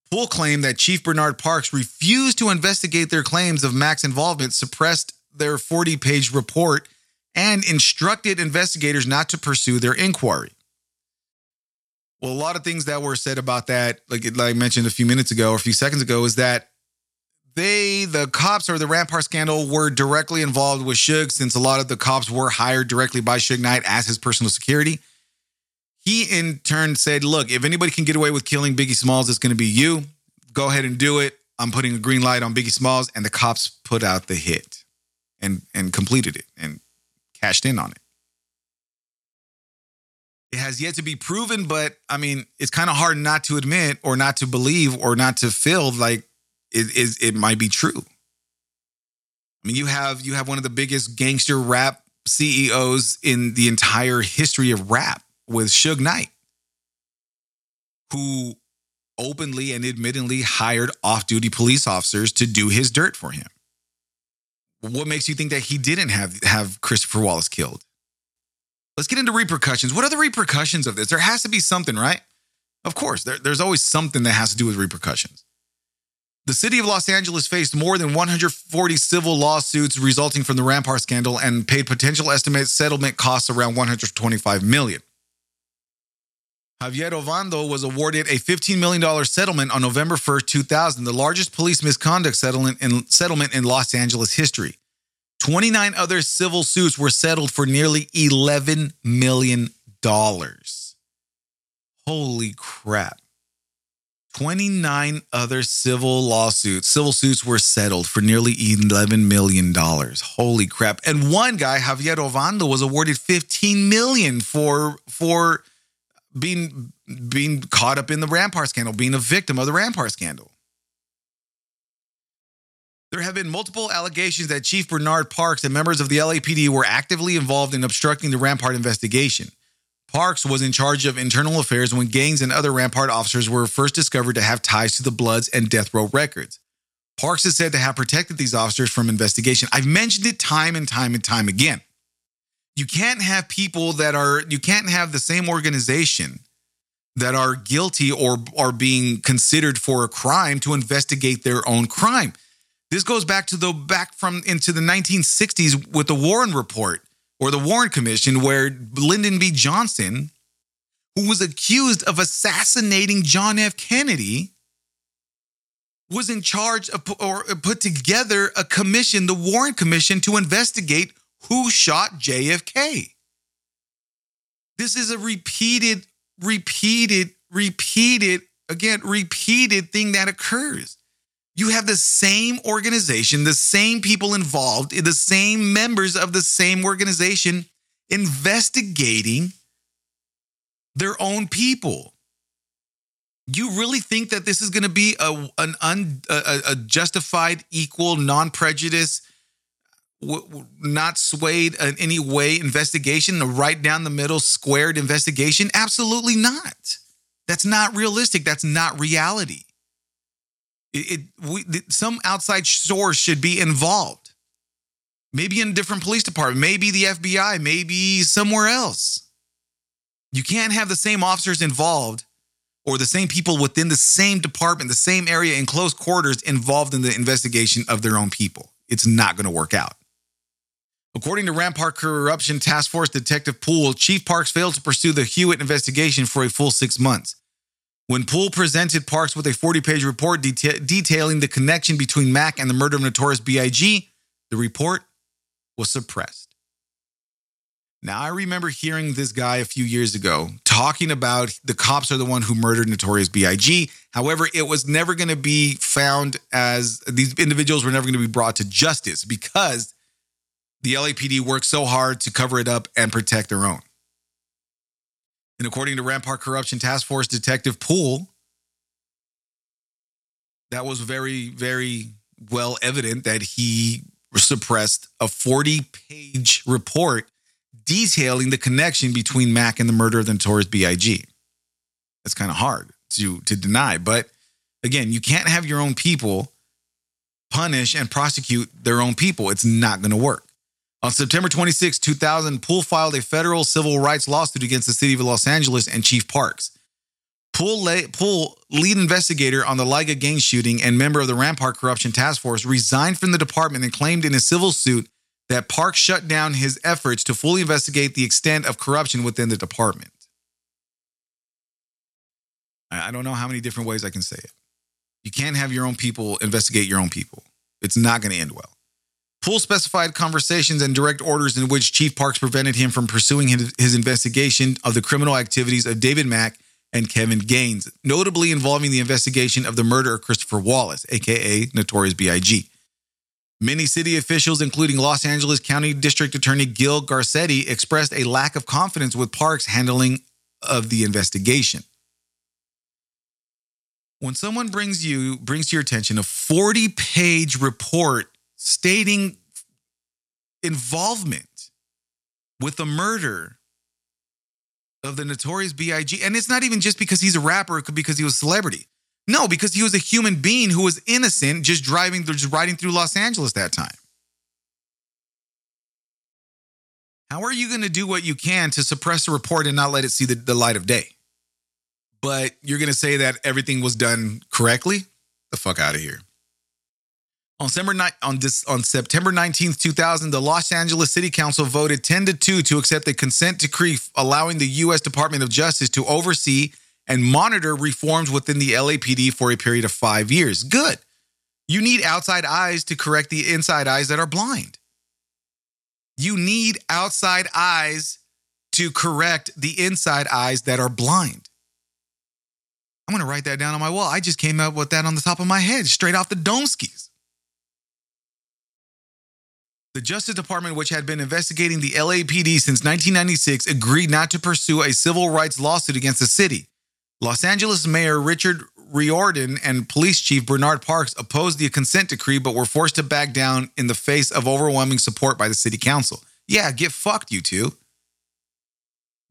Poole claimed that Chief Bernard Parks refused to investigate their claims of Mack's involvement, suppressed their 40 page report, and instructed investigators not to pursue their inquiry. Well, a lot of things that were said about that, like, like I mentioned a few minutes ago or a few seconds ago, is that they, the cops or the Rampart scandal, were directly involved with Suge since a lot of the cops were hired directly by Suge Knight as his personal security. He in turn said, Look, if anybody can get away with killing Biggie Smalls, it's going to be you. Go ahead and do it. I'm putting a green light on Biggie Smalls. And the cops put out the hit and, and completed it and cashed in on it. It has yet to be proven, but I mean, it's kind of hard not to admit or not to believe or not to feel like it is it might be true. I mean, you have you have one of the biggest gangster rap CEOs in the entire history of rap with Suge Knight, who openly and admittedly hired off-duty police officers to do his dirt for him. What makes you think that he didn't have have Christopher Wallace killed? Let's get into repercussions. What are the repercussions of this? There has to be something, right? Of course, there, there's always something that has to do with repercussions. The city of Los Angeles faced more than 140 civil lawsuits resulting from the Rampart scandal and paid potential estimated settlement costs around 125 million. Javier Ovando was awarded a $15 million settlement on November 1st, 2000, the largest police misconduct settlement in, settlement in Los Angeles history. 29 other civil suits were settled for nearly $11 million. Holy crap. 29 other civil lawsuits, civil suits were settled for nearly $11 million. Holy crap. And one guy, Javier Ovando, was awarded 15 million for for being being caught up in the Rampart scandal, being a victim of the Rampart scandal. There have been multiple allegations that Chief Bernard Parks and members of the LAPD were actively involved in obstructing the Rampart investigation. Parks was in charge of internal affairs when Gaines and other Rampart officers were first discovered to have ties to the Bloods and Death Row records. Parks is said to have protected these officers from investigation. I've mentioned it time and time and time again. You can't have people that are, you can't have the same organization that are guilty or are being considered for a crime to investigate their own crime. This goes back to the back from into the 1960s with the Warren Report or the Warren Commission, where Lyndon B. Johnson, who was accused of assassinating John F. Kennedy, was in charge of or uh, put together a commission, the Warren Commission, to investigate who shot JFK. This is a repeated, repeated, repeated, again, repeated thing that occurs. You have the same organization, the same people involved, the same members of the same organization investigating their own people. You really think that this is going to be a an un, a, a justified, equal, non prejudice, w- not swayed in any way investigation, a right down the middle, squared investigation? Absolutely not. That's not realistic. That's not reality. It, it we, some outside source should be involved. Maybe in a different police department, maybe the FBI, maybe somewhere else. You can't have the same officers involved or the same people within the same department, the same area in close quarters involved in the investigation of their own people. It's not going to work out. According to Rampart Corruption Task Force Detective Poole, Chief Parks failed to pursue the Hewitt investigation for a full six months. When Poole presented Parks with a 40 page report deta- detailing the connection between Mack and the murder of Notorious B.I.G., the report was suppressed. Now, I remember hearing this guy a few years ago talking about the cops are the one who murdered Notorious B.I.G. However, it was never going to be found as these individuals were never going to be brought to justice because the LAPD worked so hard to cover it up and protect their own. And according to Rampart Corruption Task Force Detective Poole, that was very, very well evident that he suppressed a 40 page report detailing the connection between Mack and the murder of the notorious B.I.G. That's kind of hard to, to deny. But again, you can't have your own people punish and prosecute their own people. It's not going to work. On September 26, 2000, Poole filed a federal civil rights lawsuit against the city of Los Angeles and Chief Parks. Poole, Poole, lead investigator on the Liga Gaines shooting and member of the Rampart Corruption Task Force, resigned from the department and claimed in a civil suit that Parks shut down his efforts to fully investigate the extent of corruption within the department. I don't know how many different ways I can say it. You can't have your own people investigate your own people. It's not going to end well. Poole specified conversations and direct orders in which Chief Parks prevented him from pursuing his, investigation of the criminal activities of David Mack and Kevin Gaines, notably involving the investigation of the murder of Christopher Wallace, aka Notorious B.I.G. Many city officials, including Los Angeles County District Attorney Gil Garcetti, expressed a lack of confidence with Parks handling of the investigation. When someone brings you brings to your attention a 40-page report stating involvement with the murder of the notorious B.I.G. And it's not even just because he's a rapper, it could because he was a celebrity. No, because he was a human being who was innocent, just driving, just riding through Los Angeles that time. How are you going to do what you can to suppress a report and not let it see the, the light of day? But you're going to say that everything was done correctly? The fuck out of here. On September, on, this, on September 19th, 2000, the Los Angeles City Council voted 10 to 2 to accept a consent decree allowing the U.S. Department of Justice to oversee and monitor reforms within the LAPD for a period of five years. Good. You need outside eyes to correct the inside eyes that are blind. You need outside eyes to correct the inside eyes that are blind. I'm going to write that down on my wall. I just came up with that on the top of my head, straight off the dome skis. The Justice Department, which had been investigating the LAPD since 1996, agreed not to pursue a civil rights lawsuit against the city. Los Angeles Mayor Richard Riordan and Police Chief Bernard Parks opposed the consent decree, but were forced to back down in the face of overwhelming support by the city council. Yeah, get fucked, you two.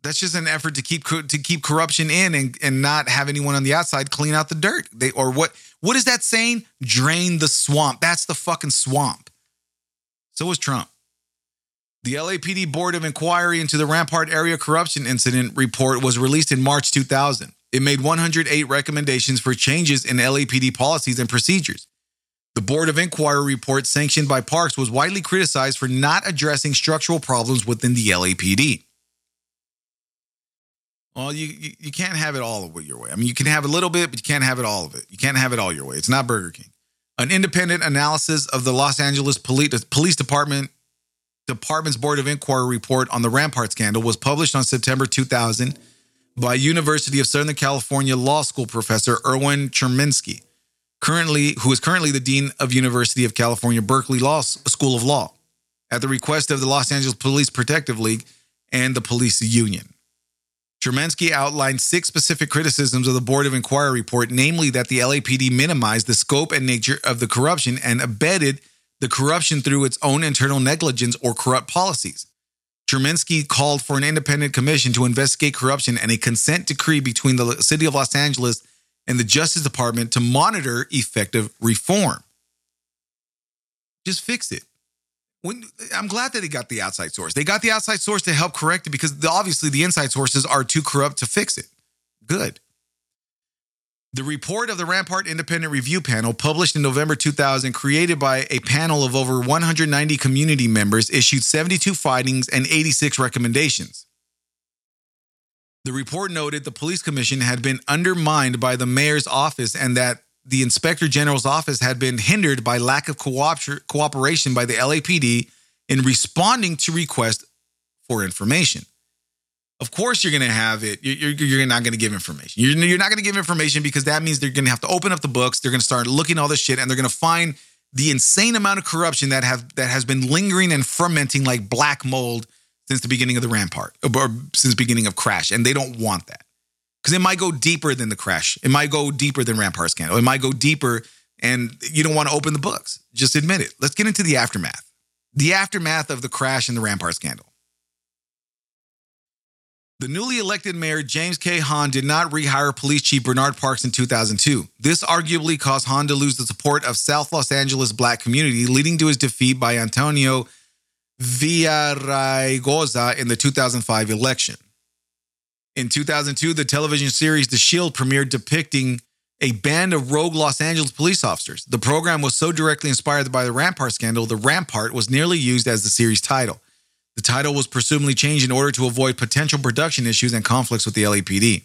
That's just an effort to keep to keep corruption in and, and not have anyone on the outside clean out the dirt. They or what what is that saying? Drain the swamp. That's the fucking swamp. So was Trump. The LAPD Board of Inquiry into the Rampart Area Corruption Incident report was released in March 2000. It made 108 recommendations for changes in LAPD policies and procedures. The Board of Inquiry report, sanctioned by Parks, was widely criticized for not addressing structural problems within the LAPD. Well, you, you, you can't have it all your way. I mean, you can have a little bit, but you can't have it all of it. You can't have it all your way. It's not Burger King. An independent analysis of the Los Angeles Police, Police Department Department's Board of Inquiry report on the Rampart scandal was published on September 2000 by University of Southern California Law School professor Erwin Chemerinsky, currently who is currently the dean of University of California Berkeley Law School of Law, at the request of the Los Angeles Police Protective League and the police union. Chemerinsky outlined six specific criticisms of the Board of Inquiry report, namely that the LAPD minimized the scope and nature of the corruption and abetted the corruption through its own internal negligence or corrupt policies. Chemerinsky called for an independent commission to investigate corruption and a consent decree between the city of Los Angeles and the Justice Department to monitor effective reform. Just fix it. When, I'm glad that they got the outside source. They got the outside source to help correct it because the, obviously the inside sources are too corrupt to fix it. Good. The report of the Rampart Independent Review Panel, published in November 2000, created by a panel of over 190 community members, issued 72 findings and 86 recommendations. The report noted the police commission had been undermined by the mayor's office and that the inspector general's office had been hindered by lack of cooperation by the LAPD in responding to requests for information. Of course, you're going to have it. You're, you're not going to give information. You're, you're not going to give information because that means they're going to have to open up the books. They're going to start looking all this shit, and they're going to find the insane amount of corruption that have that has been lingering and fermenting like black mold since the beginning of the rampart or since the beginning of crash and they don't want that because it might go deeper than the crash it might go deeper than rampart scandal it might go deeper and you don't want to open the books just admit it let's get into the aftermath the aftermath of the crash and the rampart scandal the newly elected mayor, James K. Hahn, did not rehire police chief Bernard Parks in 2002. This arguably caused Hahn to lose the support of South Los Angeles black community, leading to his defeat by Antonio Villaraigosa in the 2005 election. In 2002, the television series The Shield premiered depicting a band of rogue Los Angeles police officers. The program was so directly inspired by the Rampart scandal, the Rampart was nearly used as the series title. The title was presumably changed in order to avoid potential production issues and conflicts with the LAPD.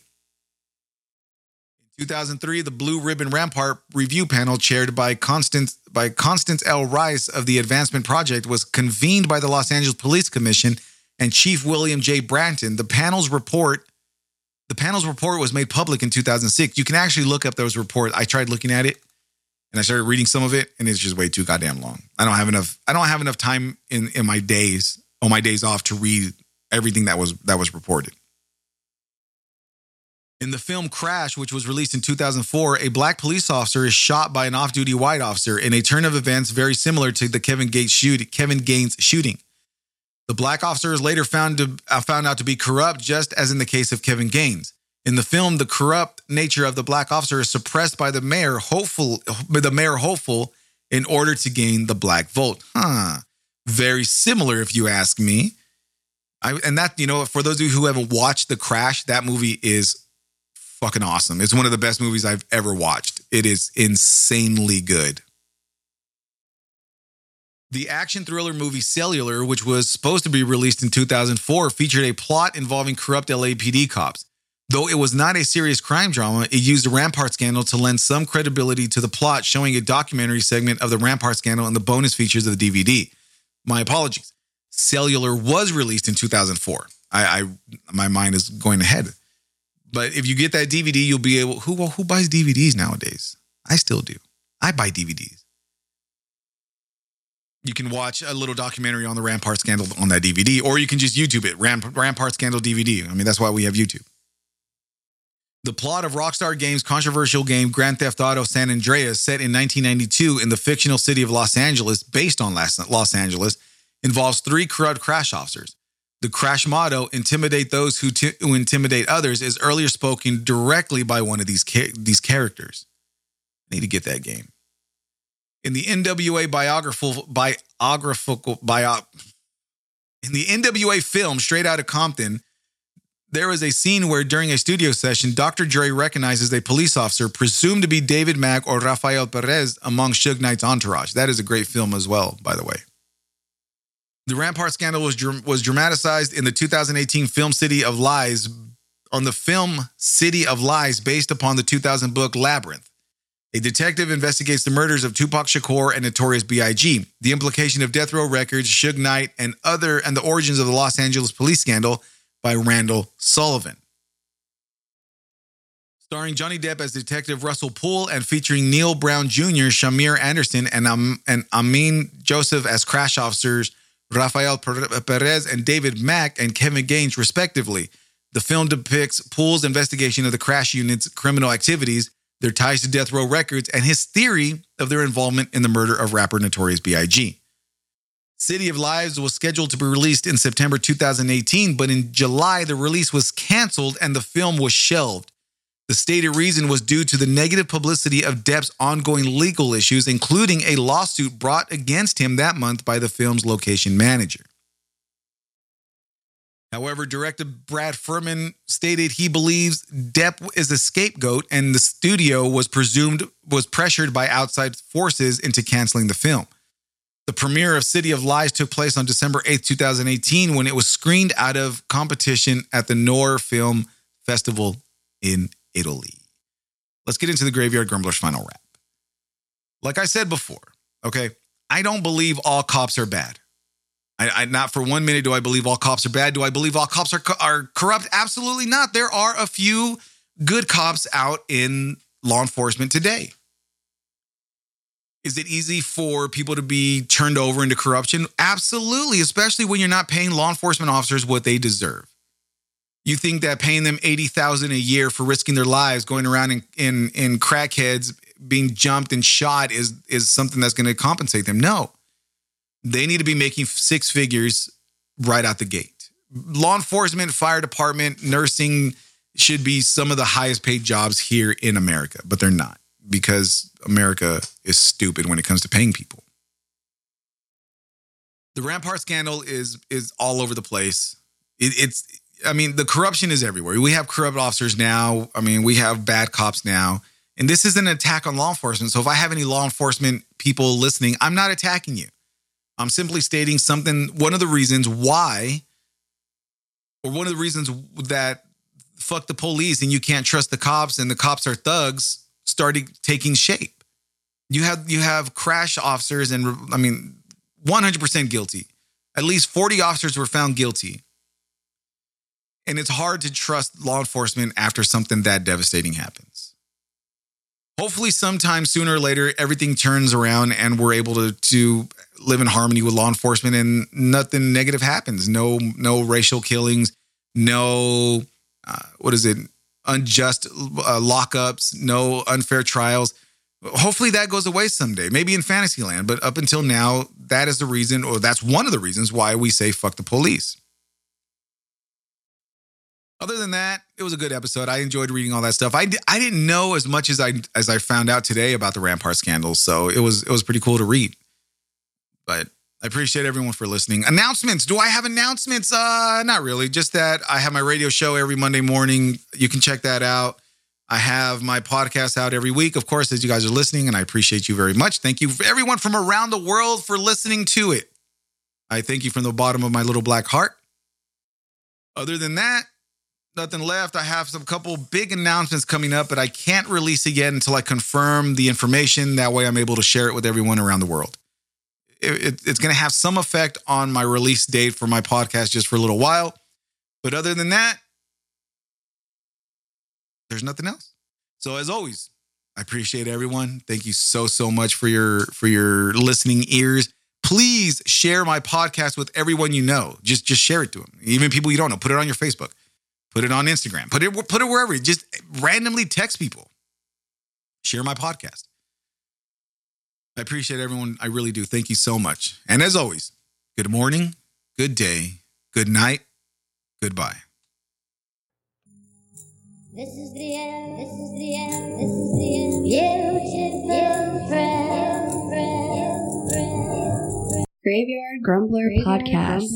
In 2003, the Blue Ribbon Rampart review panel, chaired by Constance, by Constance L. Rice of the Advancement Project, was convened by the Los Angeles Police Commission and Chief William J. Bratton. The panel's report the panel's report was made public in 2006. You can actually look up those reports. I tried looking at it and I started reading some of it and it's just way too goddamn long. I don't have enough I don't have enough time in in my days on my days off to read everything that was that was reported. In the film Crash, which was released in 2004, a black police officer is shot by an off-duty white officer in a turn of events very similar to the Kevin Gates shoot, Kevin Gaines shooting. The black officer is later found to uh, found out to be corrupt, just as in the case of Kevin Gaines. In the film, the corrupt nature of the black officer is suppressed by the mayor, hopeful, the mayor hopeful, in order to gain the black vote. Huh? Very similar, if you ask me. I, and that you know, for those of you who haven't watched The Crash, that movie is fucking awesome. It's one of the best movies I've ever watched. It is insanely good. The action thriller movie Cellular, which was supposed to be released in 2004, featured a plot involving corrupt LAPD cops. Though it was not a serious crime drama, it used the Rampart scandal to lend some credibility to the plot, showing a documentary segment of the Rampart scandal and the bonus features of the DVD. My apologies. Cellular was released in 2004. I, I my mind is going ahead. But if you get that DVD, you'll be able. Who who buys DVDs nowadays? I still do. I buy DVDs. You can watch a little documentary on the Rampart scandal on that DVD, or you can just YouTube it. Ramp, Rampart scandal DVD. I mean, that's why we have YouTube. The plot of Rockstar Games' controversial game Grand Theft Auto San Andreas, set in 1992 in the fictional city of Los Angeles, based on Los Angeles, involves three corrupt crash officers. The crash motto, intimidate those who, t- who intimidate others, is earlier spoken directly by one of these, ca- these characters. I need to get that game. In the NWA biographical, biographical, bio, in the NWA film Straight Outta Compton, there is a scene where during a studio session, Dr. Dre recognizes a police officer presumed to be David Mack or Rafael Perez among Suge Knight's entourage. That is a great film as well, by the way. The Rampart scandal was, was dramatized in the 2018 film City of Lies on the film City of Lies based upon the 2000 book Labyrinth. A detective investigates the murders of Tupac Shakur and Notorious B.I.G., the implication of Death Row Records, Suge Knight, and other and the origins of the Los Angeles police scandal by Randall Sullivan. Starring Johnny Depp as Detective Russell Poole and featuring Neil Brown Jr., Shamier Anderson, and, um, and Amin Joseph as crash officers Rafael Perez and David Mack and Kevin Gaines, respectively. The film depicts Poole's investigation of the crash unit's criminal activities, their ties to Death Row Records, and his theory of their involvement in the murder of rapper Notorious B.I.G. City of Lies was scheduled to be released in September 2018, but in July, the release was canceled and the film was shelved. The stated reason was due to the negative publicity of Depp's ongoing legal issues, including a lawsuit brought against him that month by the film's location manager. However, director Brad Furman stated he believes Depp is a scapegoat and the studio was presumed was pressured by outside forces into canceling the film. The premiere of City of Lies took place on December 8, 2018, when it was screened out of competition at the Noir Film Festival in Italy. Let's get into the Graveyard Grumbler's final wrap. Like I said before, okay, I don't believe all cops are bad. I, I, not for one minute do I believe all cops are bad. Do I believe all cops are are corrupt? Absolutely not. There are a few good cops out in law enforcement today. Is it easy for people to be turned over into corruption? Absolutely, especially when you're not paying law enforcement officers what they deserve. You think that paying them 80,000 a year for risking their lives going around in in, in crackheads being jumped and shot is is something that's going to compensate them? No. They need to be making six figures right out the gate. Law enforcement, fire department, nursing should be some of the highest paid jobs here in America, but they're not because America is stupid when it comes to paying people. The Rampart scandal is is all over the place. It, it's I mean the corruption is everywhere. We have corrupt officers now. I mean we have bad cops now. And this is an attack on law enforcement. So if I have any law enforcement people listening, I'm not attacking you. I'm simply stating something one of the reasons why or one of the reasons that fuck the police and you can't trust the cops and the cops are thugs started taking shape. You have you have crash officers and I mean 100% guilty. At least 40 officers were found guilty. And it's hard to trust law enforcement after something that devastating happens. Hopefully sometime sooner or later everything turns around and we're able to to live in harmony with law enforcement and nothing negative happens. No no racial killings, no uh, what is it? unjust uh, lockups, no unfair trials. Hopefully that goes away someday, maybe in Fantasyland. But up until now, that is the reason, or that's one of the reasons why we say fuck the police. Other than that, it was a good episode. I enjoyed reading all that stuff. I, I didn't know as much as I as I found out today about the Rampart scandal, so it was it was pretty cool to read. But I appreciate everyone for listening. Announcements. Do I have announcements? Uh not really. Just that I have my radio show every Monday morning. You can check that out. I have my podcast out every week, of course, as you guys are listening, and I appreciate you very much. Thank you everyone from around the world for listening to it. I thank you from the bottom of my little black heart. Other than that, nothing left. I have some couple big announcements coming up, but I can't release yet until I confirm the information. That way, I'm able to share it with everyone around the world. It, it, it's going to have some effect on my release date for my podcast just for a little while. But other than that, there's nothing else. So as always, I appreciate everyone. Thank you so so much for your for your listening ears. Please share my podcast with everyone you know. Just just share it to them. Even people you don't know. Put it on your Facebook. Put it on Instagram. Put it put it wherever. Just randomly text people. Share my podcast. I appreciate everyone. I really do. Thank you so much. And as always, good morning, good day, good night, goodbye. This is the end. This is the end. This is the end. Beautiful friend. friend, friend, friend. Graveyard Grumbler Podcast.